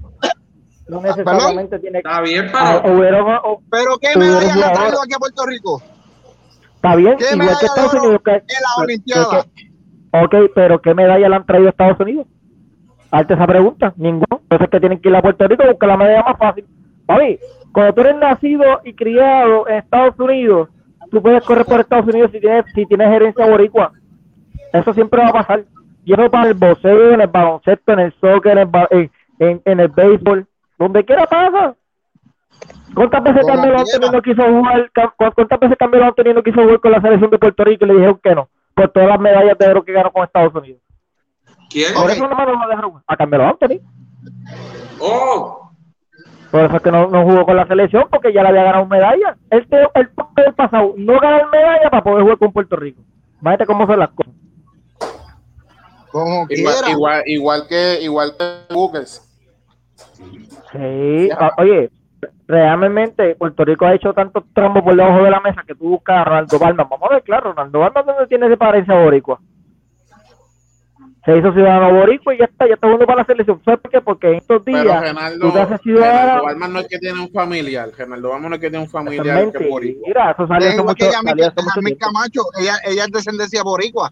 No necesariamente tiene que. Está bien, ah, pero. pero ¿qué medalla han traído aquí a Puerto Rico? Está bien, igual que Estados Unidos. Que, en la Olimpiada. Ok, pero ¿qué medalla le han traído a Estados Unidos? Hazte esa pregunta. Ninguno. Entonces, que tienen que ir a Puerto Rico a buscar la medalla más fácil. Papi, cuando tú eres nacido y criado en Estados Unidos, tú puedes correr por Estados Unidos si tienes, si tienes herencia boricua. Eso siempre va a pasar. Y eso para el boxeo, en el baloncesto, en el soccer, en el, en, en, el béisbol. Donde quiera pasa. ¿Cuántas veces Carmelo Antonio no quiso jugar? ¿Cuántas veces Carmelo Antonio no quiso jugar con la selección de Puerto Rico y le dijeron que no? Por todas las medallas de oro que ganó con Estados Unidos. ¿Quién? Por eso no me lo dejaron a Carmelo Anthony. Oh. Por eso es que no, no, jugó con la selección porque ya le había ganado medalla. Él, el, el pasado no ganó medalla para poder jugar con Puerto Rico. Imagínate cómo son las cosas. Como igual, igual, igual, que igual que Buques. Sí, oye, realmente Puerto Rico ha hecho tantos tramos por debajo de la mesa que tú buscas a Ronaldo Balma. Vamos a ver, claro, Ronaldo Balma dónde tiene ese parencia boricua se hizo ciudadano boricua y ya está, ya está jugando para la selección. ¿Sabes por qué? Porque en estos días Pero Renaldo, tú te haces ciudadano. Renaldo no es que tiene un familiar, Renaldo Balma no es que tiene un familiar que boricua. Mira, eso salió hace mucho, ella, salió hace mucho Camacho, ella, ella es descendencia boricua.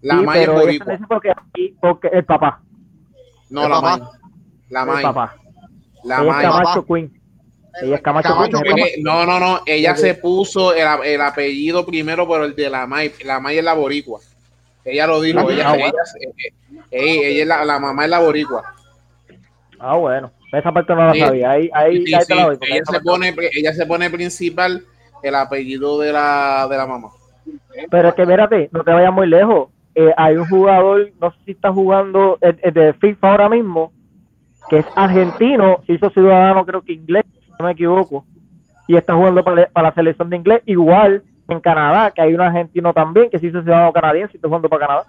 La sí, Maya es boricua. Porque, porque el papá. No, la Maya. La papá. La ella Maya. Es Camacho Queen. Ella es Camacho, Camacho Queen. No, no, no. Ella se puso el, el apellido primero por el de la Maya. La Maya es la boricua. Ella lo dijo, ella, ella, ella, es la, la, mamá de la boricua. Ah, bueno, esa parte no la sabía. Ahí, ahí, sí, sí. ella, se pone, ella se pone principal el apellido de la, de la mamá. Pero es que, mírate, no te vayas muy lejos. Eh, hay un jugador, no sé si está jugando el, el de FIFA ahora mismo, que es argentino, se hizo ciudadano, creo que inglés, no me equivoco, y está jugando para, para la selección de inglés, igual en Canadá, que hay un argentino también que se hizo ciudadano canadiense y está jugando para Canadá.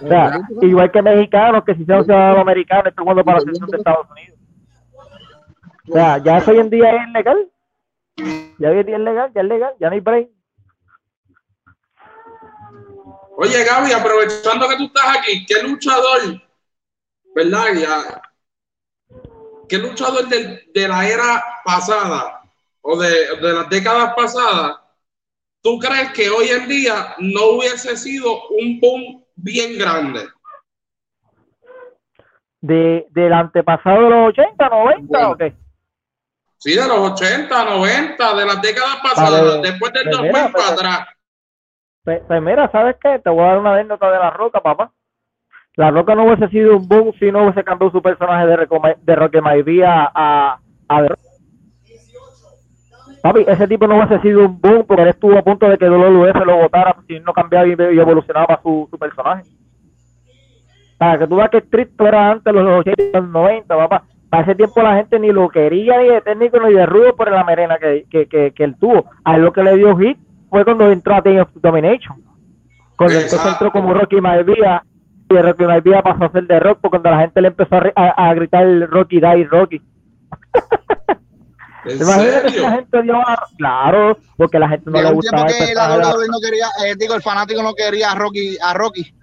O sea, igual que mexicanos que se hicieron ciudadanos americanos están jugando para la selección de Estados Unidos. O sea, ya eso hoy en día es legal. Ya hoy en día es legal, ya es legal, ya no hay break. Oye, Gaby, aprovechando que tú estás aquí, ¿qué luchador, verdad? Ya, ¿Qué luchador de, de la era pasada o de, de las décadas pasadas, ¿tú crees que hoy en día no hubiese sido un boom bien grande? De, del antepasado de los 80, 90 o qué? Sí, de los 80, 90, de las décadas pasadas, después del 2000 pues para atrás. Pues, pues, mira, ¿sabes qué? Te voy a dar una anécdota de La Roca, papá. La Roca no hubiese sido un boom si no hubiese cambiado su personaje de, de Roque Maivía a, a, a Papi, ese tipo no hubiese sido un boom porque él estuvo a punto de que WWF lo votara si no cambiaba y, evolucionaba su, su personaje. Para que tú veas que Street era antes de los 80 los 90, papá. Para ese tiempo la gente ni lo quería ni de técnico ni de rudo por la merena que, que, que, que él tuvo. A él lo que le dio hit fue cuando entró a Team of Domination. Cuando entonces entró como Rocky Maivia y Rocky Maivia pasó a ser de rock porque cuando la gente le empezó a, a, a gritar Rocky Die Rocky. Imagínate que la gente dio a... Claro, porque la gente no le gustaba. que la WWE no quería, eh, digo, el fanático no quería a Rocky, a Rocky.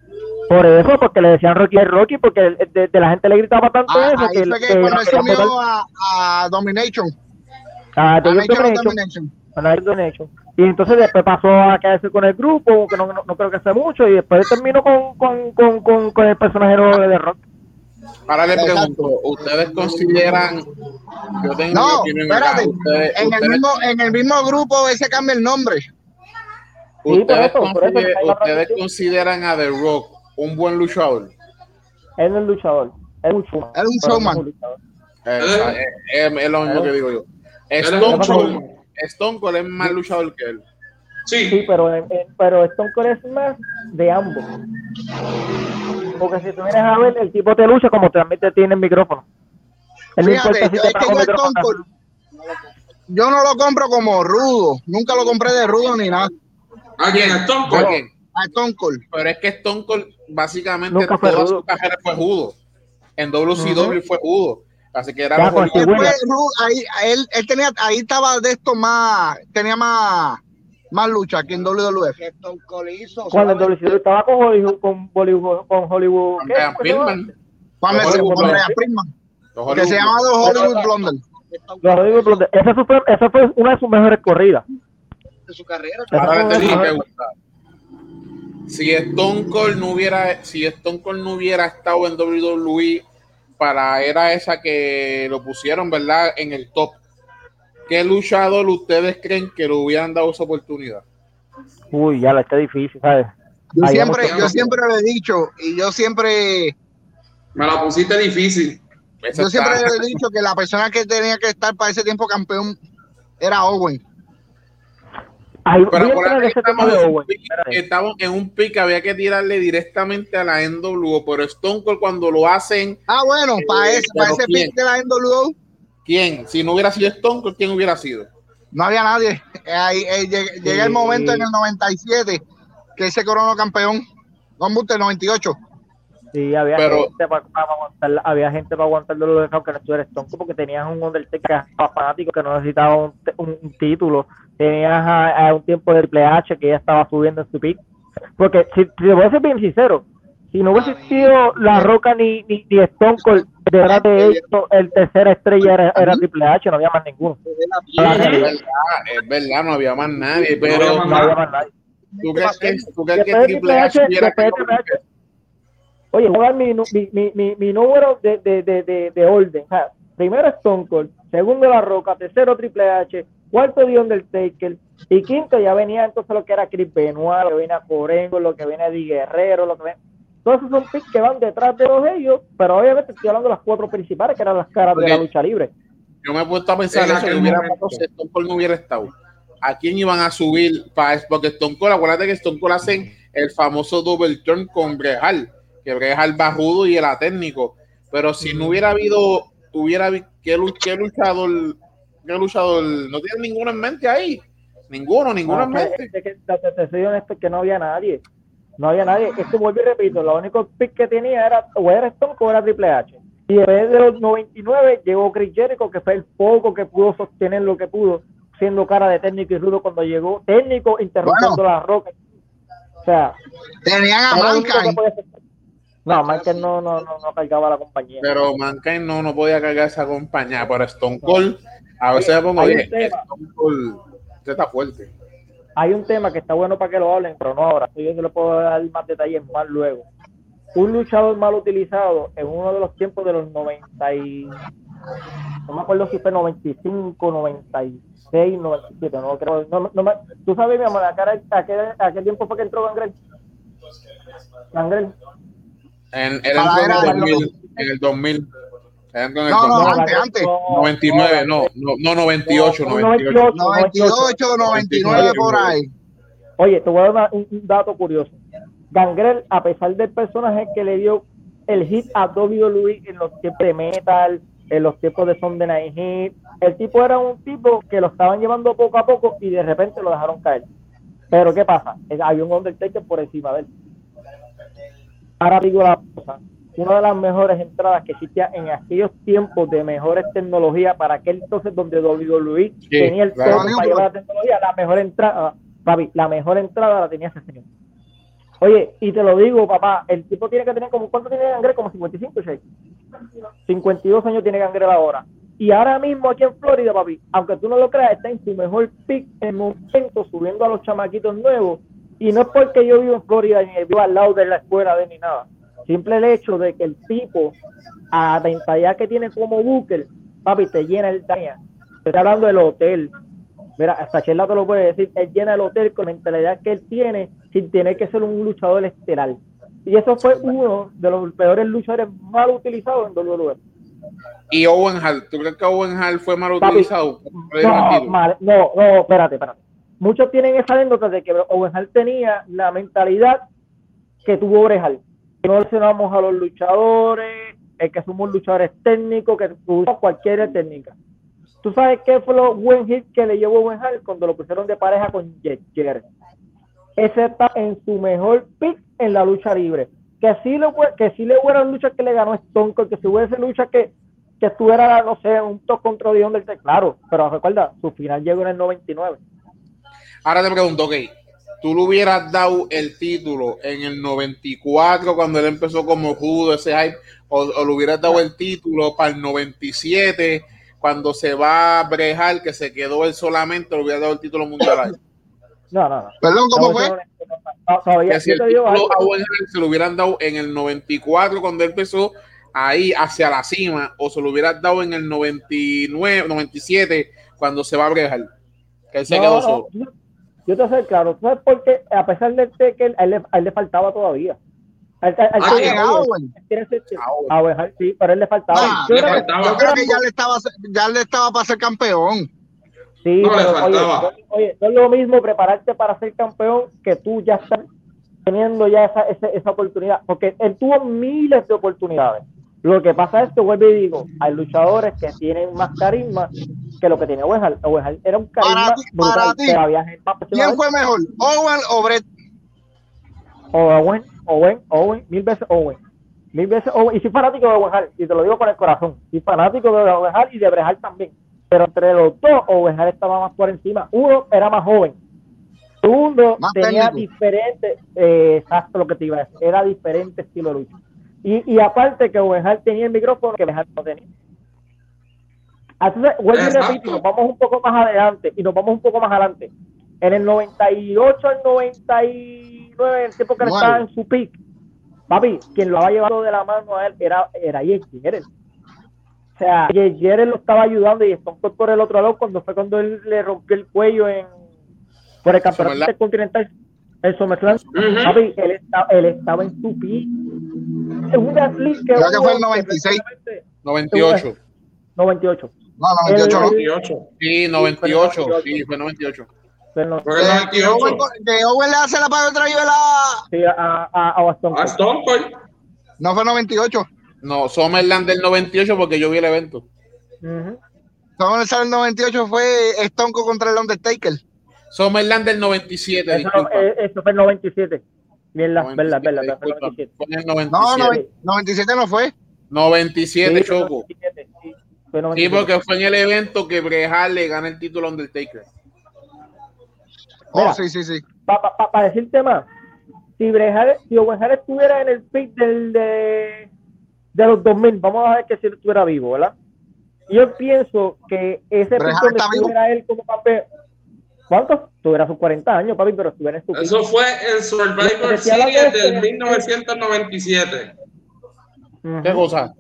Por eso, porque le decían Rocky es Rocky, porque de, de, la gente le gritaba tanto ah, eso. Ahí que, fue que, que cuando se unió a, a Domination. A, a Domination. Domination. Y entonces después pasó a quedarse con el grupo, que no, no, no creo que sea mucho, y después terminó con, con, con, con, con el personaje de, de Rock. Ahora le pregunto, ¿ustedes consideran? Yo tengo no, espérate, ustedes, en, ustedes, el mismo, en el mismo grupo ese cambia el nombre. ¿Ustedes, sí, por eso, por eso ¿ustedes consideran a The Rock un buen luchador? Él no es luchador, es un showman. Es un showman. Es, es, es, lo mismo que digo yo. Stone Cold, Stone Cold es más luchador que él. Sí, sí pero, pero Stone Cold es más de ambos. Porque si tú vienes a ver, el tipo te lucha como también te tiene el micrófono. Él Fíjate, yo, es que yo, Stone Cold, yo no lo compro como rudo. Nunca lo compré de rudo ni nada. ¿A quién? ¿A Stone Cold? A Stone Cold. Pero es que Stone Cold básicamente toda su carrera fue judo. En WCW uh -huh. fue judo. Así que era pues, ahí, él, él tenía, ahí estaba de esto más, tenía más, más lucha que en WWF. Cuando en WCW estaba con Hollywood, con Hollywood, con Hollywood. Con Brian Pillman. Con Brian Pillman. Que se llamaba los Hollywood Blondel. Los Hollywood Blondel. Esa fue, esa fue una de sus mejores corridas. De su carrera. Si Stone Cold no hubiera, si Stone Cold no hubiera estado en WWE para era esa que lo pusieron, ¿verdad? En el top. ¿Qué luchador ustedes creen que le hubieran dado esa oportunidad? Uy, ya la está difícil, ¿sabes? Yo siempre, yo siempre lo he dicho y yo siempre... Me la pusiste difícil. Yo siempre está. he dicho que la persona que tenía que estar para ese tiempo campeón era Owen. Ay, pero por ahí estamos, en un pick, estamos en un pick, había que tirarle directamente a la NWO, pero Stone Cold cuando lo hacen. Ah, bueno, eh, para ese, para ese pick de la NWO. ¿Quién? Si no hubiera sido Stone Cold, ¿quién hubiera sido? No había nadie. Ahí, eh, llega, sí. el momento en el 97 que ese coronó campeón. No, el 98. Sí, había pero, gente para, para, aguantar, había gente para aguantar los de que no estuviera Stone Cold porque tenías un Undertaker fanático que no necesitaba un, un, un título tenías a, a, un tiempo de Triple H que ya estaba subiendo en su pick. Porque si, si voy a ser bien sincero, si no hubiese sido La Roca ni, ni, ni Stone Cold, detrás de esto, el tercera estrella era, era, Triple H, no había más ninguno. Es verdad, es verdad, no había más nadie, pero no había más nadie. ¿Tú crees que, ¿tú crees que Triple H hubiera Oye, voy a dar mi, mi, mi, mi, número de, de, de, de, de orden. O sea, primero Stone Cold, segundo La Roca, tercero Triple H, cuarto de Undertaker y quinto ya venía entonces lo que era Chris Benoit, lo que viene a Corengo, lo que viene de Guerrero, lo que viene... Todos esos son picks que van detrás de los ellos, pero obviamente estoy hablando de las cuatro principales que eran las caras Porque de la lucha libre. Yo me he puesto a pensar eso, que hubiera pasado si Stone Cold no hubiera estado. ¿A quién iban a subir? Para, porque Stone Cold, acuérdate que Stone Cold hacen el famoso double turn con Brejal, que Brejal va rudo y era técnico. Pero si no hubiera habido, hubiera ¿qué, qué luchador ¿Qué luchador? No tiene ninguno en mente ahí. Ninguno, ninguno no, en mente. Es que, te, te soy honesto que no había nadie. No había nadie. Es que vuelvo y repito, lo único pick que tenía era o era Stone o era Triple H. Y en vez de los 99 llegó Chris Jericho, que fue el poco que pudo sostener lo que pudo, siendo cara de técnico y rudo cuando llegó. Técnico interrumpiendo bueno, las rocas. O sea, tenían a Mankind. No, Mankind no, no, no, no cargaba la compañía. Pero Mankind no, no podía cargar esa compañía. Pero Stone Cold a veces me pongo, oye, usted está fuerte. Hay un tema que está bueno para que lo hablen, pero no ahora. Yo se lo puedo dar más detalles más luego. Un luchador mal utilizado en uno de los tiempos de los 90 y... No me acuerdo si fue 95, 96, 97, no creo. No, no me, ¿Tú sabes, mi amor, a qué, a, qué, a qué tiempo fue que entró Gangrel? Gangrel. En, en, el 2000, en el 2000. No, no, antes, antes. 99, no, no, no 98, 98. 98, 99 por ahí. Oye, te voy a dar un, un dato curioso. Gangrel, a pesar del personaje que le dio el hit a WWE en los tiempos de metal, en los tiempos de Sunday Night Hit, el tipo era un tipo que lo estaban llevando poco a poco y de repente lo dejaron caer. Pero ¿qué pasa? Había un Undertaker por encima de él. Ahora digo la cosa una de las mejores entradas que existía en aquellos tiempos de mejores tecnologías para aquel entonces donde WWE tenía el claro, para llevar la tecnología, la mejor entrada, papi, la mejor entrada la tenía ese señor. Oye, y te lo digo, papá, el tipo tiene que tener como, ¿cuánto tiene Gangrel? Como 55, 52 años tiene Gangrel ahora. Y ahora mismo aquí en Florida, papi, aunque tú no lo creas, está en su mejor pick en momento, subiendo a los chamaquitos nuevos. Y no es porque yo vivo en Florida ni vivo al lado de la escuela de ni nada. Simple el hecho de que el tipo, a la mentalidad que tiene como Booker, papi, te llena el daño. Estoy hablando del hotel. Mira, hasta Chela te lo puede decir, él llena el hotel con la mentalidad que él tiene sin tener que ser un luchador estelar. Y eso fue uno de los peores luchadores mal utilizados en WWE. ¿Y Owen Hall? ¿Tú crees que Owen Hall fue mal utilizado? No, no, no, espérate, espérate. Muchos tienen esa anécdota de que Owen Hall tenía la mentalidad que tuvo Brejal no lesionamos a los luchadores, es que somos luchadores técnicos, que usamos cualquier técnica. ¿Tú sabes qué fue lo buen hit que le llevó Buen Hall cuando lo pusieron de pareja con Jerry? Ese está en su mejor pick en la lucha libre. Que sí le, que sí le hubiera lucha que le ganó Stone Cold, que si hubiese lucha que, que estuviera, no sé, un top contra del Claro, pero recuerda, su final llegó en el 99. Ahora te pregunto, ok, tú le hubieras dado el título en el 94 cuando él empezó como judo, ese hype, o, le hubieras dado el título para el 97 cuando se va a brejar, que se quedó él solamente, le hubieras dado el título mundial No, no, no. Perdón, ¿cómo fue? que si el título a se lo hubieran dado en el 94 cuando él empezó ahí hacia la cima, o se lo hubieras dado en el 99, 97 cuando se va a brejar, que él se quedó solo. Yo te sé claro, ¿tú sabes por qué? A pesar de que a él, le, faltaba todavía. A él, ah, sí, pero él le faltaba. Ah, yo, creo que ya le estaba, ya le estaba para ser campeón. Sí, no pero, oye, no es lo mismo prepararte para ser campeón que tú ya estás teniendo ya esa, esa, esa oportunidad, porque él tuvo miles de oportunidades. Lo que pasa es que vuelvo y digo, hay luchadores que tienen más carisma que lo que tiene Owen Hall era un carisma para ti, ¿Quién fue mejor, Owen o Brett? Owen, Owen, Owen, mil veces Owen. Mil veces Owen. Y soy fanático de Owen y te lo digo con el corazón. Soy fanático de Owen y de Brett también. Pero entre los dos, Owen estaba más por encima. Uno era más joven. Segundo, tenía diferente, eh, exacto lo que te iba a decir, era diferente estilo de lucha. Y, y aparte que Owen tenía el micrófono que Hart no tenía. Entonces, vuelvo y repito, nos vamos un poco más adelante y nos vamos un poco más adelante. En el 98 al 99, en el tiempo que él estaba en su pick, papi, quien lo había llevado de la mano a él era, era Jerry. O sea, Jerry lo estaba ayudando y Stone por el otro lado cuando fue cuando él le rompió el cuello en por el campeonato continental el SummerSlam. Papi, él, estaba, él estaba en su pick es una que. Creo que fue el 96. 98. 98. No, 98 98. Sí, 98. Sí, fue 98. Pero fue el 98. De Owen le hace la paga otra vez la. Sí, a, a, a Stone A Stone Cold. No fue 98. No, Summerland del 98 porque yo vi el evento. Uh -huh. Summerland del 98 fue Stone Cold contra el Undertaker. Summerland del 97. Eso, disculpa. Eh, eso fue el 97. Bien, la, 97, verdad, verdad, fue 97. Fue el 97. No, no, 97 no fue. 97, sí, Choco. 97, sí. Sí, porque fue en el evento que Brejal le gana el título a Undertaker. Oh, Mira, sí, sí, sí. Para pa, pa decirte más, si Brejal, si estuviera en el pick del, de, de los 2000, vamos a ver que si él estuviera vivo, ¿verdad? Yo pienso que ese pick donde estuviera él como campeón, ¿Cuántos? Tuviera sus 40 años, papi, pero estuviera en su Eso fue el Survivor Series del 1997. ¿Qué cosa?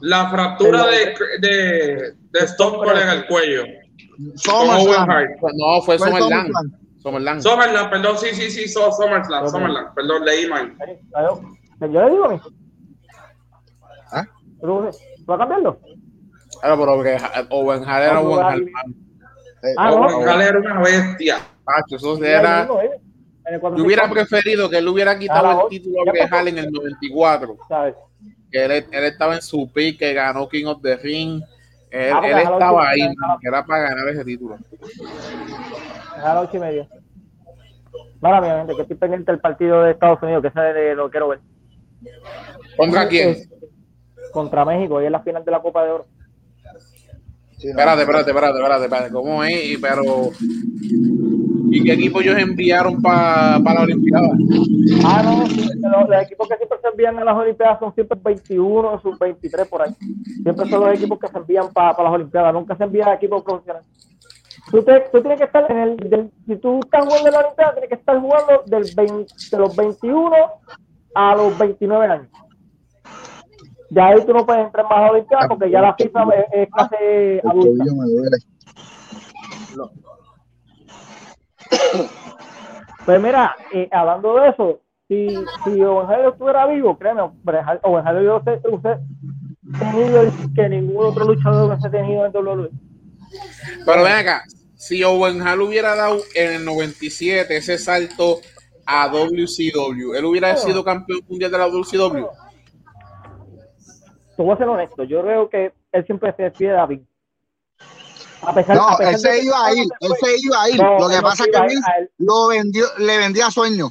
La fractura de, de, de Stone Cold en el cuello. No, fue Summerland. Summerland. Summerland, perdón, sí, sí, sí, Summerland, Summerland, perdón, leí mal. Yo le digo a mí. ¿Ah? ¿Va a cambiarlo? Claro, pero Owen Hart era Owen Hart. Ah, no, era una bestia. eso era... Yo hubiera preferido que él hubiera quitado el título a Brejal en el 94. Que él, él, estaba en su pick, que ganó King of the Ring. Él, ah, él estaba ahí, que era para ganar ese título. A las ocho y media. Mala mía, que estoy pendiente del partido de Estados Unidos, que ese de lo quiero ver. ¿Contra quién? contra México, y en la final de la Copa de Oro. espérate, espérate, espérate, espérate, espérate, ¿cómo es? Pero, ¿y qué equipo ellos enviaron para la Olimpiada? Ah, no, los, los, equipos que siempre se envían a las Olimpiadas son siempre 21 sub 23 por ahí. Siempre son los equipos que se envían para las Olimpiadas, nunca se envían a equipos profesionales. Tú, tú, tienes que estar en el, si tú estás jugando en la Olimpiada, tienes que estar jugando del 20, de los 21 a los 29 años. Ya ahí tú no puedes entrar más a Olimpiada porque ya la FIFA es, clase adulta. Pues mira, eh, hablando de eso, si, si Ovenjalo estuviera vivo, créeme, Ovenjalo yo sé, usted tenido que ningún otro luchador hubiese tenido en WWE. Pero ven acá, si Owen Hall hubiera dado en el 97 ese salto a WCW, ¿él hubiera sido campeón mundial de la WCW? Te voy a ser honesto, yo creo que él siempre se despide de David. A pesar, no, a pesar él se iba a ir, él se iba a ir. lo que pasa es que Vince lo vendió, le vendía sueño.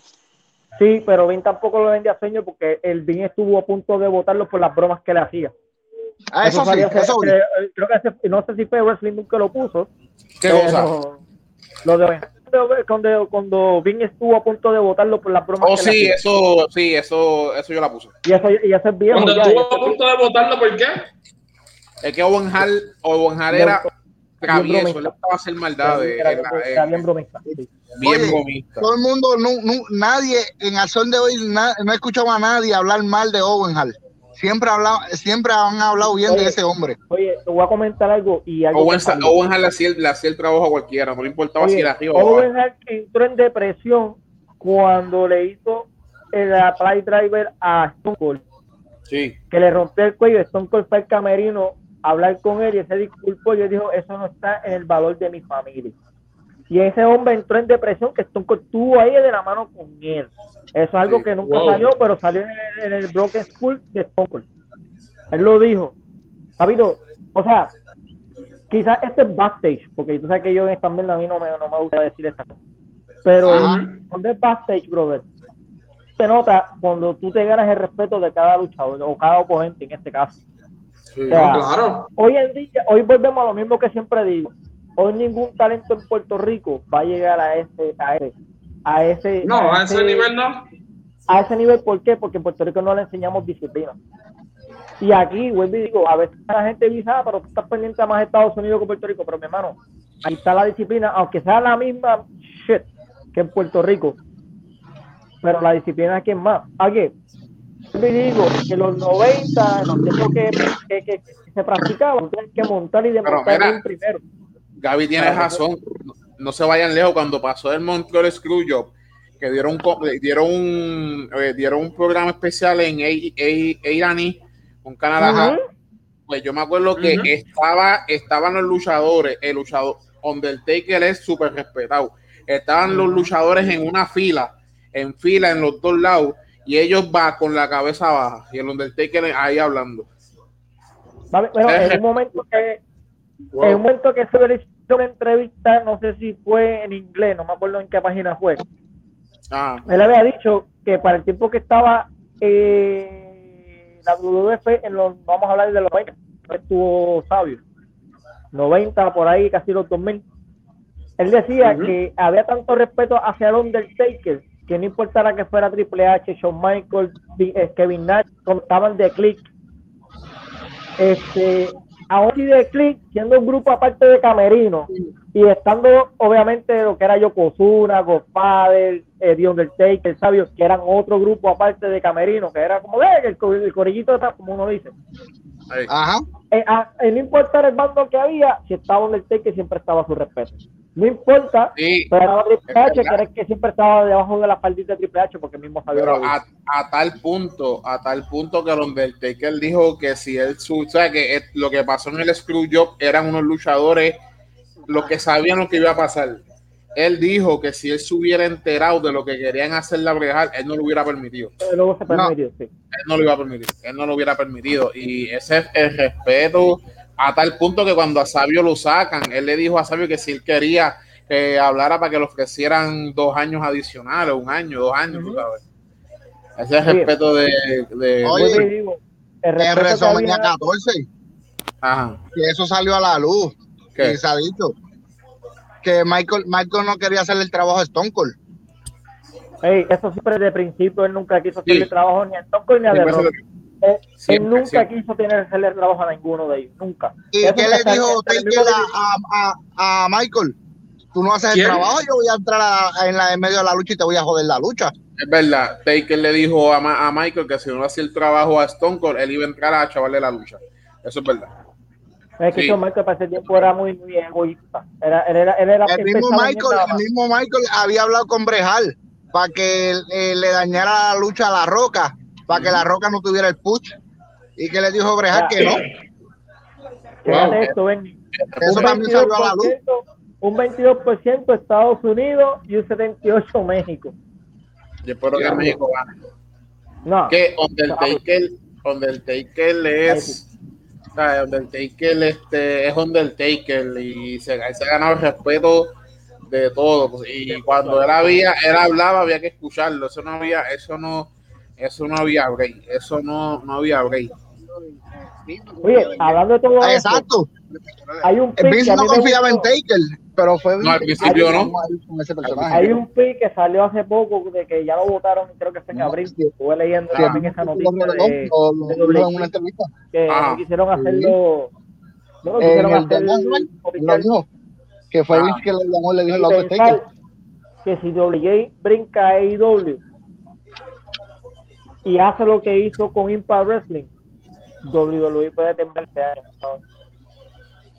Sí, pero Vin tampoco lo vendía sueño porque el Vin estuvo a punto de votarlo por las bromas que le hacía. Ah, eso, sí, eso que, creo que no sé si fue Wrestling que lo puso. ¿Qué cosa? Lo de cuando, cuando Vin estuvo a punto de votarlo por las bromas. Oh, sí, eso, sí, eso, eso yo la puse. Y eso, y eso es bien. Cuando estuvo a punto de votarlo, ¿por qué? Es que Owen Hall, Owen Hall era travieso, él estaba a hacer maldades. Era, era, era, bien bromista. Bien Oye, bromista. Todo el mundo, no, no, nadie en el son de hoy, na, no he escuchado a nadie hablar mal de Owen Hall. Siempre, hablado, siempre han hablado bien oye, de ese hombre. Oye, te voy a comentar algo. Y algo Owen, Owen Hall le hacía, le hacía el trabajo a cualquiera, no le importaba oye, si era arriba o Owen Hall entró en depresión cuando le hizo el apply driver a Stone Cold. Sí. Que le rompió el cuello. Stone Cold fue el camerino hablar con él y ese disculpó y él dijo: Eso no está en el valor de mi familia. Y ese hombre entró en depresión que estuvo ahí de la mano con él. Eso es algo que nunca wow. salió, pero salió en el, en el Broken School de Stone Cold. Él lo dijo. Sabido, o sea, quizás este es backstage, porque tú sabes que yo también a mí no me, no me gusta decir esta cosa. Pero cuando es backstage, brother, se nota cuando tú te ganas el respeto de cada luchador o cada oponente en este caso. Sí, o sea, claro. Hoy en día, hoy volvemos a lo mismo que siempre digo. Hoy ningún talento en Puerto Rico va a llegar a ese, a ese, a ese, no, a ese, a ese nivel no. A ese nivel, ¿por qué? Porque en Puerto Rico no le enseñamos disciplina. Y aquí, vuelvo y digo, a veces la gente dice, ah, pero tú estás pendiente a más Estados Unidos que Puerto Rico, pero mi hermano, ahí está la disciplina, aunque sea la misma shit que en Puerto Rico, pero la disciplina aquí es más. Aquí, vuelvo y digo, que los 90, los tiempos que, que, que, que se practicaban, tienes que montar y demostrar bien primero. Gaby tiene razón, no, no se vayan lejos, cuando pasó el Montreal Screwjob, que dieron, dieron, un, eh, dieron un programa especial en A&E con Canadá. Uh -huh. Pues yo me acuerdo que uh -huh. estaba, estaban los luchadores, el luchador Undertaker es súper respetado. Estaban uh -huh. los luchadores en una fila, en fila en los dos lados, y ellos van con la cabeza baja, y el Undertaker ahí hablando. Vale, en un momento que wow. en un momento que se le hizo una entrevista, no sé si fue en inglés, no me acuerdo en qué página fue. Ah. Él había dicho que para el tiempo que estaba eh, la WWF, en los, vamos a hablar de los 90, estuvo sabio. 90 por ahí, casi los 2000. Él decía uh -huh. que había tanto respeto hacia el Undertaker que no importara que fuera Triple H, Shawn Michaels, eh, Kevin Nash, estaban de click. Este, aún así de click, siendo un grupo aparte de Camerino y estando obviamente lo que era Yokozuna, Godfather, eh, The Undertaker, Sabio, que eran otro grupo aparte de Camerino, que era como eh, el, el corillito de como uno dice. Ajá. Eh, a, eh, no importa el bando que había, si estaba Undertaker siempre estaba a su respeto. No importa, sí, pero Triple H, que que siempre estaba debajo de la faldita de Triple H, porque mismo sabía. Pero a, a, tal punto, a tal punto que el Undertaker dijo que si él, o sea, que lo que pasó en el Screwjob eran unos luchadores los que sabían lo que iba a pasar. Él dijo que si él se hubiera enterado de lo que querían hacer la Brejal, él no lo hubiera permitido. Permitió, no, sí. Él no lo iba a permitir, él no lo hubiera permitido. Y ese es el respeto a tal punto que cuando a Sabio lo sacan, él le dijo a Sabio que si él quería que hablara para que le ofrecieran dos años adicionales, un año, dos años, uh -huh. tú sabes. Ese es el respeto de. de Oye, digo, el, el WrestleMania 14. Ajá. Que eso salió a la luz. Que se ha dicho. Que Michael, Michael no quería hacer el trabajo de Stone Cold. Hey, eso siempre desde principio él nunca quiso hacerle el trabajo ni a Stone Cold ni a The Rock. Él, nunca quiso tener hacerle trabajo a ninguno de ellos, nunca. ¿Y qué le dijo a, a, a, Michael? Tú no haces el trabajo, yo voy a entrar en, la, en medio de la lucha y te voy a joder la lucha. Es verdad, Taker le dijo a, a Michael que si no hacía el trabajo a Stone Cold, él iba a entrar a chavarle la lucha. Eso es verdad. Es que sí. Michael para ese tiempo era muy, muy egoísta. Era, era, era, el, mismo Michael, el mismo Michael había hablado con Brejal para que eh, le dañara la lucha a la roca, para que la roca no tuviera el push. Y que le dijo Brejal que no. Wow. Esto, ven. Eso también salió a la luz. Un 22% Estados Unidos y un 78% México. Yo espero que México gane. No. Que Undertaker, Undertaker es. Undertaker este, es Undertaker y se, se ha ganado el respeto de todo. Pues, y cuando él había, él hablaba, había que escucharlo. Eso no había, eso no, eso no había break. Eso no, no había break. Oye, hablando de todo ah, Exacto. Hay un pick no confiaba en Taker, pero fue no, al principio no. Hay un pick que salió hace poco de que ya lo votaron, creo que fue en abril. Estuve leyendo ah, también esa noticia de, de, en una entrevista. que ah, quisieron hacerlo. No lo quisieron hacer. que fue ah, que le llamó, le dijo el Taker. Que si WJ brinca a AEW y hace lo que hizo con Impact Wrestling, WWE puede temblar este año.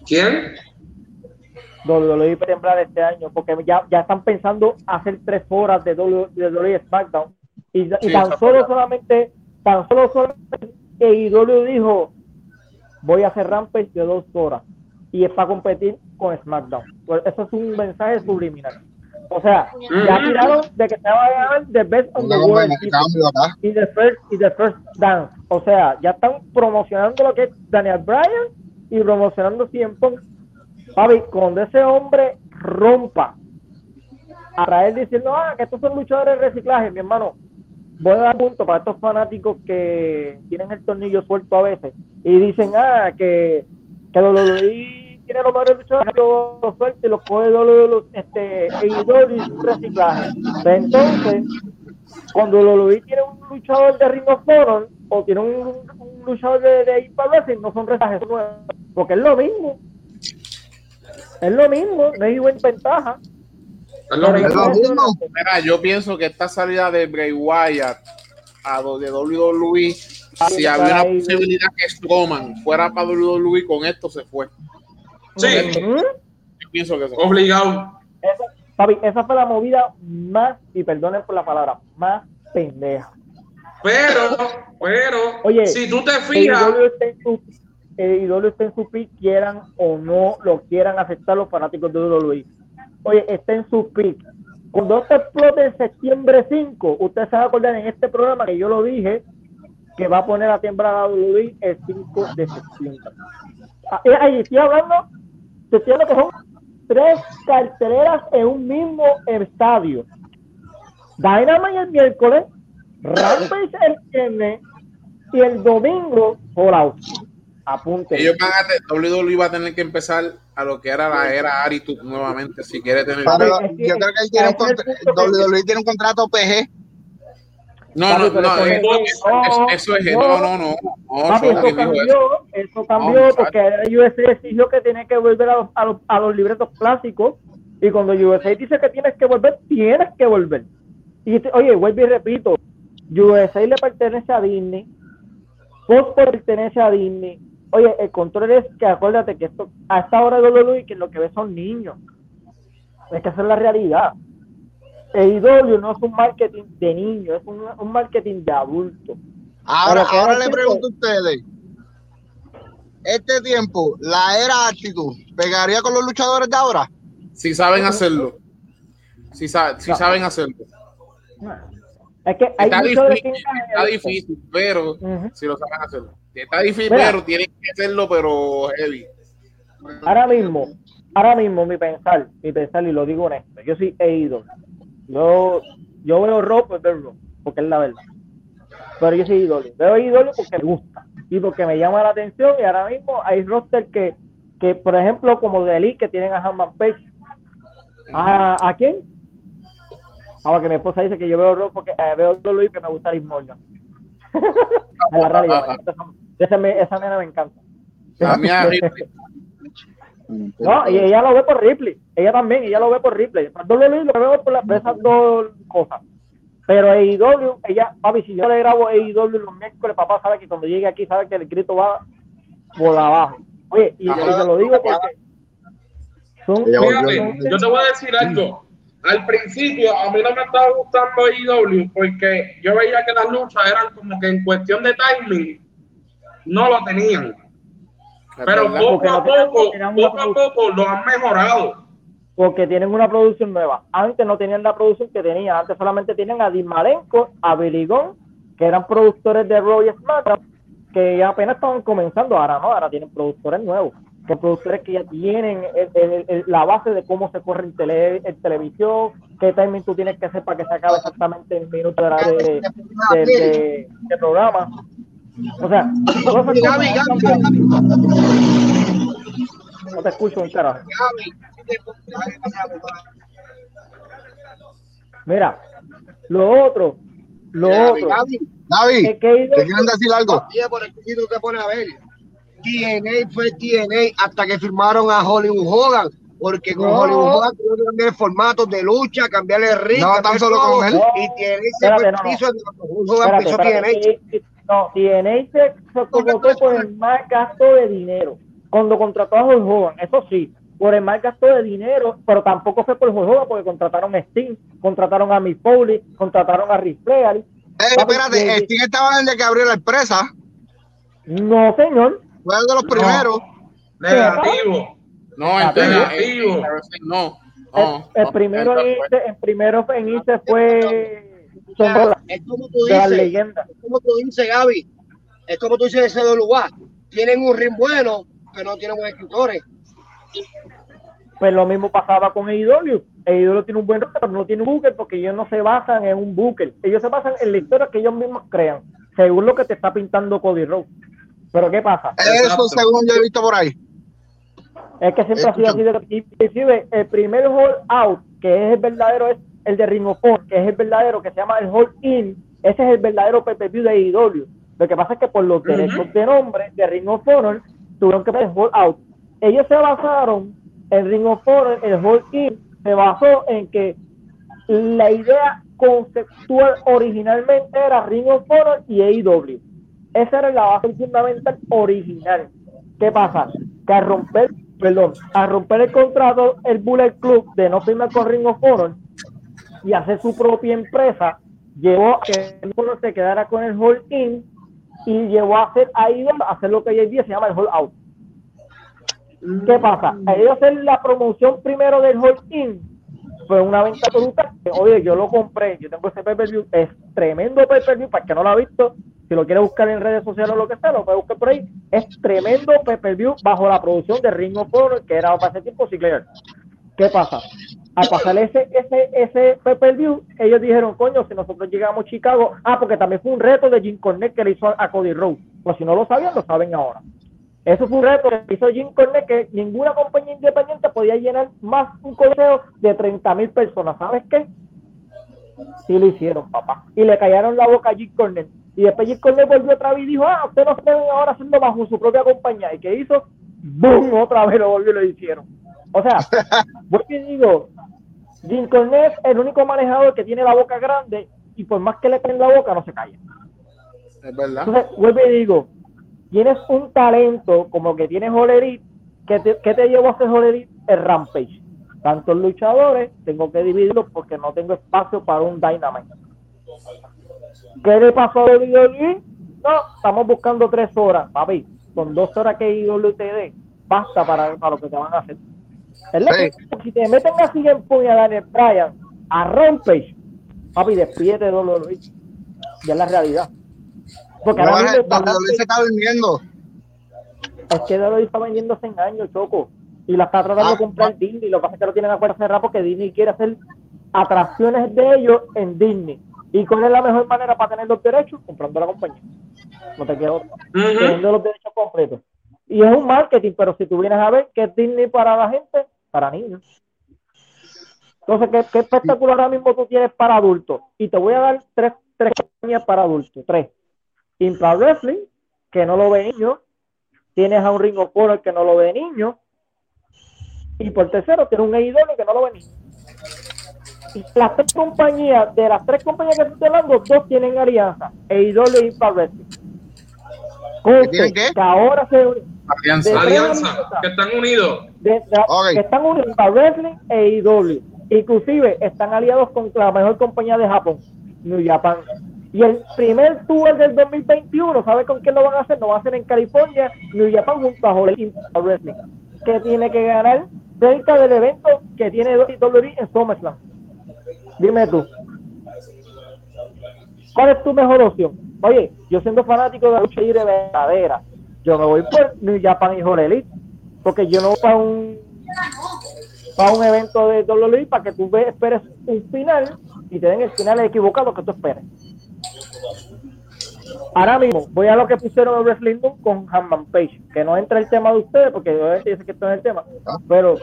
¿Quién? WWE puede temblar este año porque ya, ya están pensando hacer tres horas de WWE, SmackDown y, tan solo solamente tan solo solamente WWE dijo voy a hacer Rampage de dos horas y es para competir con SmackDown. Pues eso es un mensaje subliminal. O sea, ya tiraron de que se va a ganar The Best of the World y, the first, y The First Dance. O sea, ya están promocionando lo que es Daniel Bryan y promocionando siempre. Papi, cuando ese hombre rompa a traer diciendo, ah, que estos son luchadores de reciclaje, mi hermano, voy a dar punto para estos fanáticos que tienen el tornillo suelto a veces y dicen, ah, que, que lo, lo, tiene los mejores luchadores, los sueltos los coge los, este, y reciclaje. Entonces, cuando Luis tiene un luchador de Ring of Honor o tiene un, un luchador de, de Impact no son reciclajes nuevos, porque es lo mismo. Es lo mismo, no hay buena ventaja. Es lo mismo. Mira, yo pienso que esta salida de Bray Wyatt a de WWE, si había una posibilidad que Strowman fuera para WWE, con esto se fue. Sí. Yo pienso que Obligado. Esa, papi, esa fue la movida más, y perdonen por la palabra, más pendeja. Pero, pero, Oye, si tú te fijas. El idolio está en su pick, quieran o no lo quieran aceptar los fanáticos de WWE. Oye, está en su pick. Cuando se explote en septiembre 5, ustedes se van a acordar en este programa que yo lo dije, que va a poner a temblar a WWE el 5 de septiembre. Ah, eh, ahí estoy hablando se tiene que son tres carteleras en un mismo estadio. Dynamite el miércoles, Rampage el viernes y el domingo por out. Apunte. Ellos van a WWE va a tener que empezar a lo que era la era Aritud nuevamente si quiere tener. yo creo que él tiene un, WWE tiene un contrato PG no, no, no, eso, es, no, no, no. eso, cambió, eso cambió porque USA exigió que tiene que volver a los, a, los, a los libretos clásicos y cuando USA dice que tienes que volver, tienes que volver. Y oye, vuelvo y repito, USA le pertenece a Disney, Fox pertenece a Disney. Oye, el control es que acuérdate que esto a esta hora de lo que lo que ve son niños. Es que esa es la realidad. EIW no es un marketing de niños, es un, marketing de adultos. Ahora, ahora le pregunto a ustedes, este tiempo, la era actitud, ¿pegaría con los luchadores de ahora? Si saben hacerlo. Si, saben hacerlo. Es que hay está, difícil, está difícil, pero si lo saben hacerlo. Está difícil, pero tienen que hacerlo, pero heavy. Ahora mismo, ahora mismo mi pensar, mi pensar, y lo digo honesto, yo sí he ido yo, yo veo ropa, pues porque es la verdad. Pero yo soy idolio. Veo idolio porque me gusta y porque me llama la atención. Y ahora mismo hay roster que, que por ejemplo, como de Elite, que tienen a Hanman Page. ¿A, ¿A quién? Ahora que mi esposa dice que yo veo rock porque eh, veo Luis que me gusta Liz Morgan. en la realidad. esa, esa nena me encanta. A mí a No, y ella lo ve por Ripley. Ella también, ella lo ve por Ripley. WWE lo veo por, esas dos cosas. Pero AEW, ella, papi, si yo le grabo AEW los miércoles, papá sabe que cuando llegue aquí sabe que el grito va por abajo. Oye, y, te lo digo porque son, yo te voy a decir algo. Al principio a mí no me estaba gustando AEW porque yo veía que las luchas eran como que en cuestión de timing no lo tenían. Pero poco a poco, poco a poco lo han mejorado. Porque tienen una producción nueva. Antes no tenían la producción que tenían. Antes solamente tienen a Malenko, a Billy que eran productores de Raw y SmackDown, que apenas estaban comenzando. Ahora no, ahora tienen productores nuevos. Que productores que ya tienen la base de cómo se corre en, tele, en televisión, qué timing tú tienes que hacer para que se acabe exactamente el minuto de, de, de programa. O sea, no te escucho un carajo. Mira, lo otro, lo otro. Gaby, ¿te quieren decir algo? por el te pone a ver. TNA fue TNA hasta que firmaron a Hollywood Hogan. Porque con Hollywood Hogan tuvieron que cambiar el formato de lucha, cambiarle el ritmo. No, tan solo con él. Y TNA se fue no, piso no. Hogan pisó TNA. No, TNA se, se convocó por el mal gasto de dinero. Cuando contrató a Hulk Hogan, eso sí, por el mal gasto de dinero, pero tampoco fue por Hulk Hogan porque contrataron a Sting, contrataron a Mick Foley, contrataron a Rick Flair. Eh, espérate, Sting estaba en el que abrió la empresa. No, señor. Fue de los primeros. Negativo. No, negativo. No. el, primero en el primero en irse fue es como tú dices, Es como tú dices, Gaby. Es como tú dices ese lugar. Tienen un ring bueno, pero no tienen buenos escritores. Pues lo mismo pasaba con AEW. AEW tiene un buen pero no tiene un booker porque ellos no se basan en un booker. Ellos se basan en la historia que ellos mismos crean, según lo que te está pintando Cody Rhodes. Pero ¿qué pasa? Eso según yo he visto por ahí. Es que siempre ha sido así. De, inclusive, el primer hold out, que es el verdadero, es el de Ring of Honor, que es el verdadero, que se llama el Hold In, ese es el verdadero PPV de IW. Lo que pasa es que por los derechos de nombre de Ring of Honor tuvieron que poner Hold Out. Ellos se basaron en Ring of Honor, el Hold In se basó en que la idea conceptual originalmente era Ring of Honor y AEW. Esa era la base fundamental original. ¿Qué pasa? Que al romper, perdón, al romper el contrato, el Bullet Club de no firmar con Ring of Honor, y hacer su propia empresa, llevó a que uno se quedara con el hold in y llevó a hacer ahí a hacer lo que hoy en día se llama el hold out. ¿Qué pasa? A ellos hacer la promoción primero del hold in fue una venta brutal. Oye, yo lo compré, yo tengo ese pay view, es tremendo pay per view, para el que no lo ha visto, si lo quiere buscar en redes sociales o lo que sea, lo puede buscar por ahí. Es tremendo pay per view bajo la producción de Ring of que era para ese tiempo Sinclair. ¿Qué pasa? Al pasar ese, ese, ese pay view, ellos dijeron, coño, si nosotros llegamos a Chicago, ah, porque también fue un reto de Jim Cornette que le hizo a Cody Rhodes. Pues si no lo sabían, lo saben ahora. Eso fue un reto que hizo Jim Cornette que ninguna compañía independiente podía llenar más un coliseo de 30 mil personas. ¿Sabes qué? Sí lo hicieron, papá. Y le callaron la boca a Jim Cornette. Y después Jim Cornette volvió otra vez y dijo, ah, ustedes no pueden ahora haciendo bajo su propia compañía. ¿Y qué hizo? ¡Bum! Otra vez lo volvió y lo hicieron. O sea, yo te digo, Jim es el único manejador que tiene la boca grande y por más que le en la boca no se calla. Es verdad. Entonces, vuelvo y digo, tienes un talento como que tienes Jolerit, ¿qué te, ¿qué te llevó a hacer Jolerit? El Rampage. Tantos luchadores, tengo que dividirlos porque no tengo espacio para un Dynamite. ¿Qué le pasó a WWE? No, estamos buscando tres horas, papi. Con dos horas que IWTD, basta para, para lo que te van a hacer. Si te meten así en puña a Daniel Bryan, a Rampage, papi, despídete de dolor. Ya es la realidad. Porque no, ahora mismo se está vendiendo. Es que Dolor está vendiendo hace años, Choco. Y la está tratando de ah, comprar Disney. Lo que pasa es que lo tienen a puerta cerrada porque Disney quiere hacer atracciones de ellos en Disney. ¿Y cuál es la mejor manera para tener los derechos? Comprando la compañía. No te quedo Teniendo los derechos completos. Y es un marketing, pero si tú vienes a ver que es Disney para la gente, para niños. Entonces, ¿qué, qué espectacular ahora mismo tú tienes para adultos? Y te voy a dar tres, tres compañías para adultos. Tres. Impact Wrestling, que no lo ve niño. Tienes a un Ring of Honor que no lo ve niño. Y por tercero, tienes un AEW que no lo ve niño. Las tres compañías, de las tres compañías que estoy hablando, dos tienen alianza. AEW y Impact Wrestling. ¿Tienen qué? Que ahora se Alianza. Alianza, que están unidos. De, okay. Que están unidos Impact Wrestling e AEW. Inclusive están aliados con la mejor compañía de Japón, New Japan. Y el primer tour del 2021, ¿sabe con quién lo van a hacer? Lo van a hacer en California, New Japan junto a Holly Wrestling. Que tiene que ganar cerca del evento que tiene WWE en SummerSlam. Dime tú. ¿Cuál es tu mejor opción? Oye, yo siendo fanático de la lucha libre verdadera, yo me voy por New Japan y Holly porque yo no voy para un para un evento de WWE para que tú esperes un final y te den el final equivocado que tú esperes. Ahora mismo, voy a lo que pusieron en Wrestling con Hanman Page, que no entra el tema de ustedes, porque obviamente yo sé que esto es el tema, pero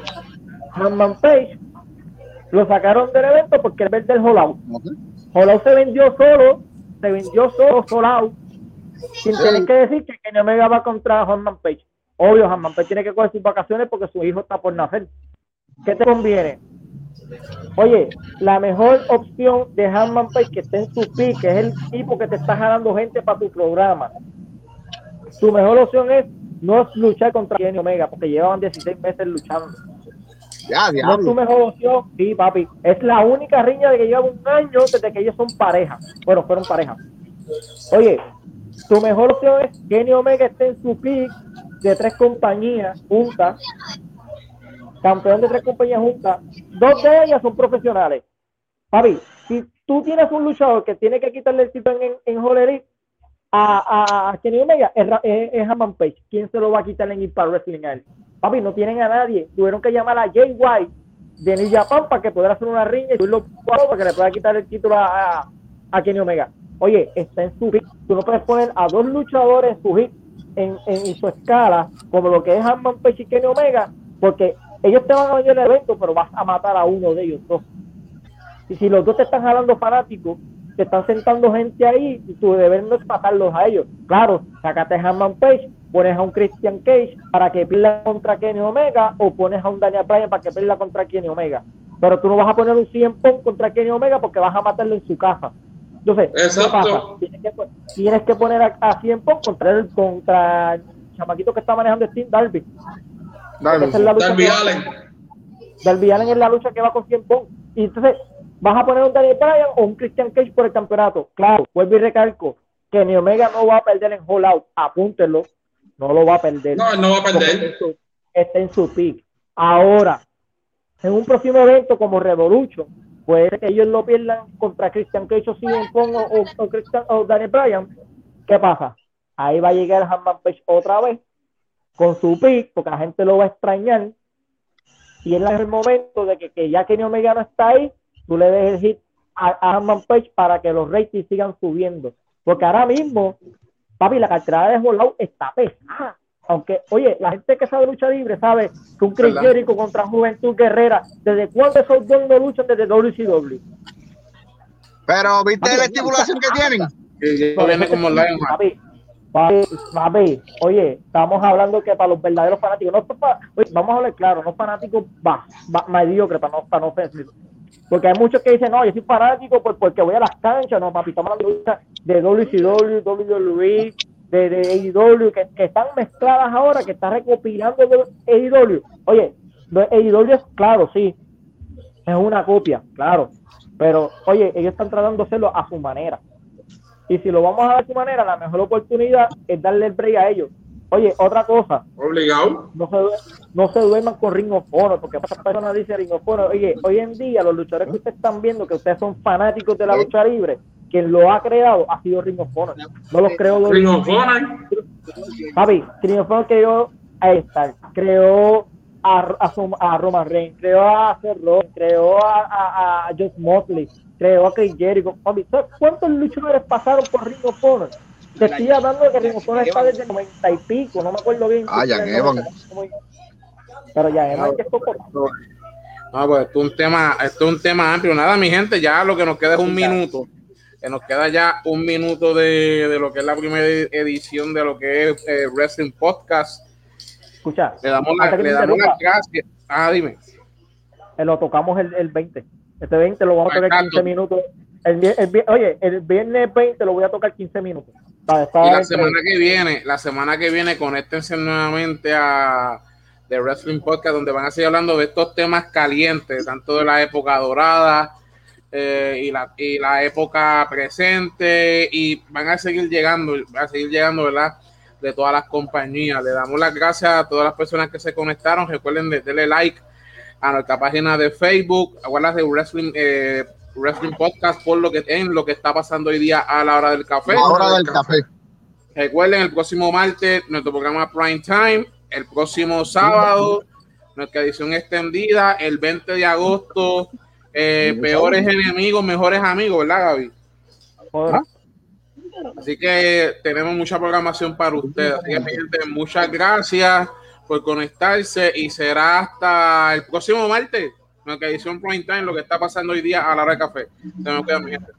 Hanman Page lo sacaron del evento porque es ver del Hollow. Hollow se vendió solo, se vendió solo, Hollow, sin tener que decir que Kenny Omega va contra Hanman Page. Obvio, Hanman Page tiene que coger sus vacaciones porque su hijo está por nacer. ¿Qué te conviene? Oye, la mejor opción de Hanman Page que esté en su pick, que es el tipo que te está jalando gente para tu programa. Su mejor opción es no luchar contra Kenny Omega, porque llevaban 16 meses luchando. Ya, no es tu mejor opción, sí, papi. Es la única riña de que lleva un año desde que ellos son pareja. Bueno, fueron pareja. Oye, tu mejor opción es Kenny Omega esté en su pick de tres compañías juntas campeón de tres compañías juntas, dos de ellas son profesionales. Papi, si tú tienes un luchador que tiene que quitarle el título en, en a, a, Kenny Omega, es, es, Haman Page. ¿Quién se lo va a quitar en Impact Wrestling a él? Papi, no tienen a nadie. Tuvieron que llamar a Jay White de New Japan para que pudiera hacer una riña y subirlo para que le pueda quitar el título a, a, Kenny Omega. Oye, está en su hit. Tú no puedes poner a dos luchadores en su hit en, su escala, como lo que es Haman Page y Kenny Omega, porque ellos te van a venir el evento, pero vas a matar a uno de ellos dos. Y si los dos te están jalando fanáticos, te están sentando gente ahí, y tu deber no es matarlos a ellos. Claro, sacate a Hanman Page, pones a un Christian Cage para que pierda contra Kenny Omega, o pones a un Daniel Bryan para que pierda contra Kenny Omega. Pero tú no vas a poner un 100 Pong contra Kenny Omega porque vas a matarlo en su casa. Entonces, ¿qué pasa? Tienes que, poner a, a 100 Pong contra el, contra el chamaquito que está manejando Steve Darby Darby, Allen. Darby Allen es la lucha que va con 100 Pong. Y entonces, ¿vas a poner un Daniel Bryan o un Christian Cage por el campeonato? Claro, vuelvo y recalco. Que Ni Omega no va a perder en All Out. Apúntenlo. No lo va a perder. No, no va a perder. Está en su pick. Ahora, en un próximo evento como Revolution, puede que ellos lo pierdan contra Christian Cage o CM Pong o, o, Christian, o Daniel Bryan. ¿Qué pasa? Ahí va a llegar Hanman Page otra vez con su pick, porque la gente lo va a extrañar. Y es el momento de que, que ya Kenny Omega no está ahí, tú le des el hit a, a Page para que los ratings sigan subiendo. Porque ahora mismo, papi, la cartera de Hollow está pesada. Aunque, oye, la gente que sabe lucha libre sabe que un Chris Jericho contra Juventud Guerrera, ¿desde cuándo esos dos no luchan desde WCW? Pero, ¿viste la estipulación que tienen? Que viene como papi, Papi, oye, estamos hablando que para los verdaderos fanáticos, no para, vamos a hablar claro, no fanáticos va, va, mediocre para no, para no Porque hay muchos que dicen, no, yo soy fanático pues, porque voy a las canchas, no, papi, estamos hablando de WCW, WWE, de, de AEW, que, que, están mezcladas ahora, que están recopilando de AEW. Oye, AEW es claro, sí, es una copia, claro, pero oye, ellos están tratando de hacerlo a su manera. Y si lo vamos a dar de su manera, la mejor oportunidad es darle el break a ellos. Oye, otra cosa. Obligado. No se, no se duerman con Ring of Honor, porque muchas personas dicen Ring of Honor. Oye, hoy en día los luchadores que ustedes están viendo, que ustedes son fanáticos de la lucha libre, quien lo ha creado ha sido Ring of Honor. No los creo. Ring of Honor. Papi, Ring of Honor que yo, ahí está, creó a, a, a Roman Reigns, creó a Cerrón, creó a, a, a Josh Mosley, creó a Chris Jericho. cuántos luchadores pasaron por Ring of Honor? Te estoy hablando de que Ring of Honor está desde el 90 y pico, no me acuerdo bien. Ah, ya Evan. Pero ya Evan que esto no, pues esto es un tema, esto es un tema amplio. Nada, mi gente, ya lo que nos queda es un minuto. Que nos queda ya un minuto de, de lo que es la primera edición de lo que es eh, Wrestling Podcast. Escucha, le damos, la, le damos las gracias. Ah, dime. Eh, lo tocamos el, el 20. Este 20 lo vamos a tocar 15 minutos. El, el, oye, el viernes 20 lo voy a tocar 15 minutos. y la semana que viene, la semana que viene, conéctense nuevamente a de Wrestling Podcast, donde van a seguir hablando de estos temas calientes, tanto de la época dorada eh, y, la, y la época presente, y van a seguir llegando, van a seguir llegando, ¿verdad? De todas las compañías. Le damos las gracias a todas las personas que se conectaron. Recuerden de, darle like a nuestra página de Facebook, aguardas de Wrestling, eh, Wrestling Podcast por lo que en lo que está pasando hoy día a la hora del café. La hora del café. Recuerden el próximo martes nuestro programa Prime Time el próximo sábado, nuestra edición extendida, el 20 de agosto, eh, peores enemigos, mejores amigos, ¿verdad, Gaby? Así que tenemos mucha programación para ustedes. Así que, mi gente, muchas gracias por conectarse y será hasta el próximo martes, nuestra edición Time, lo que está pasando hoy día a la hora de café. Mi gente.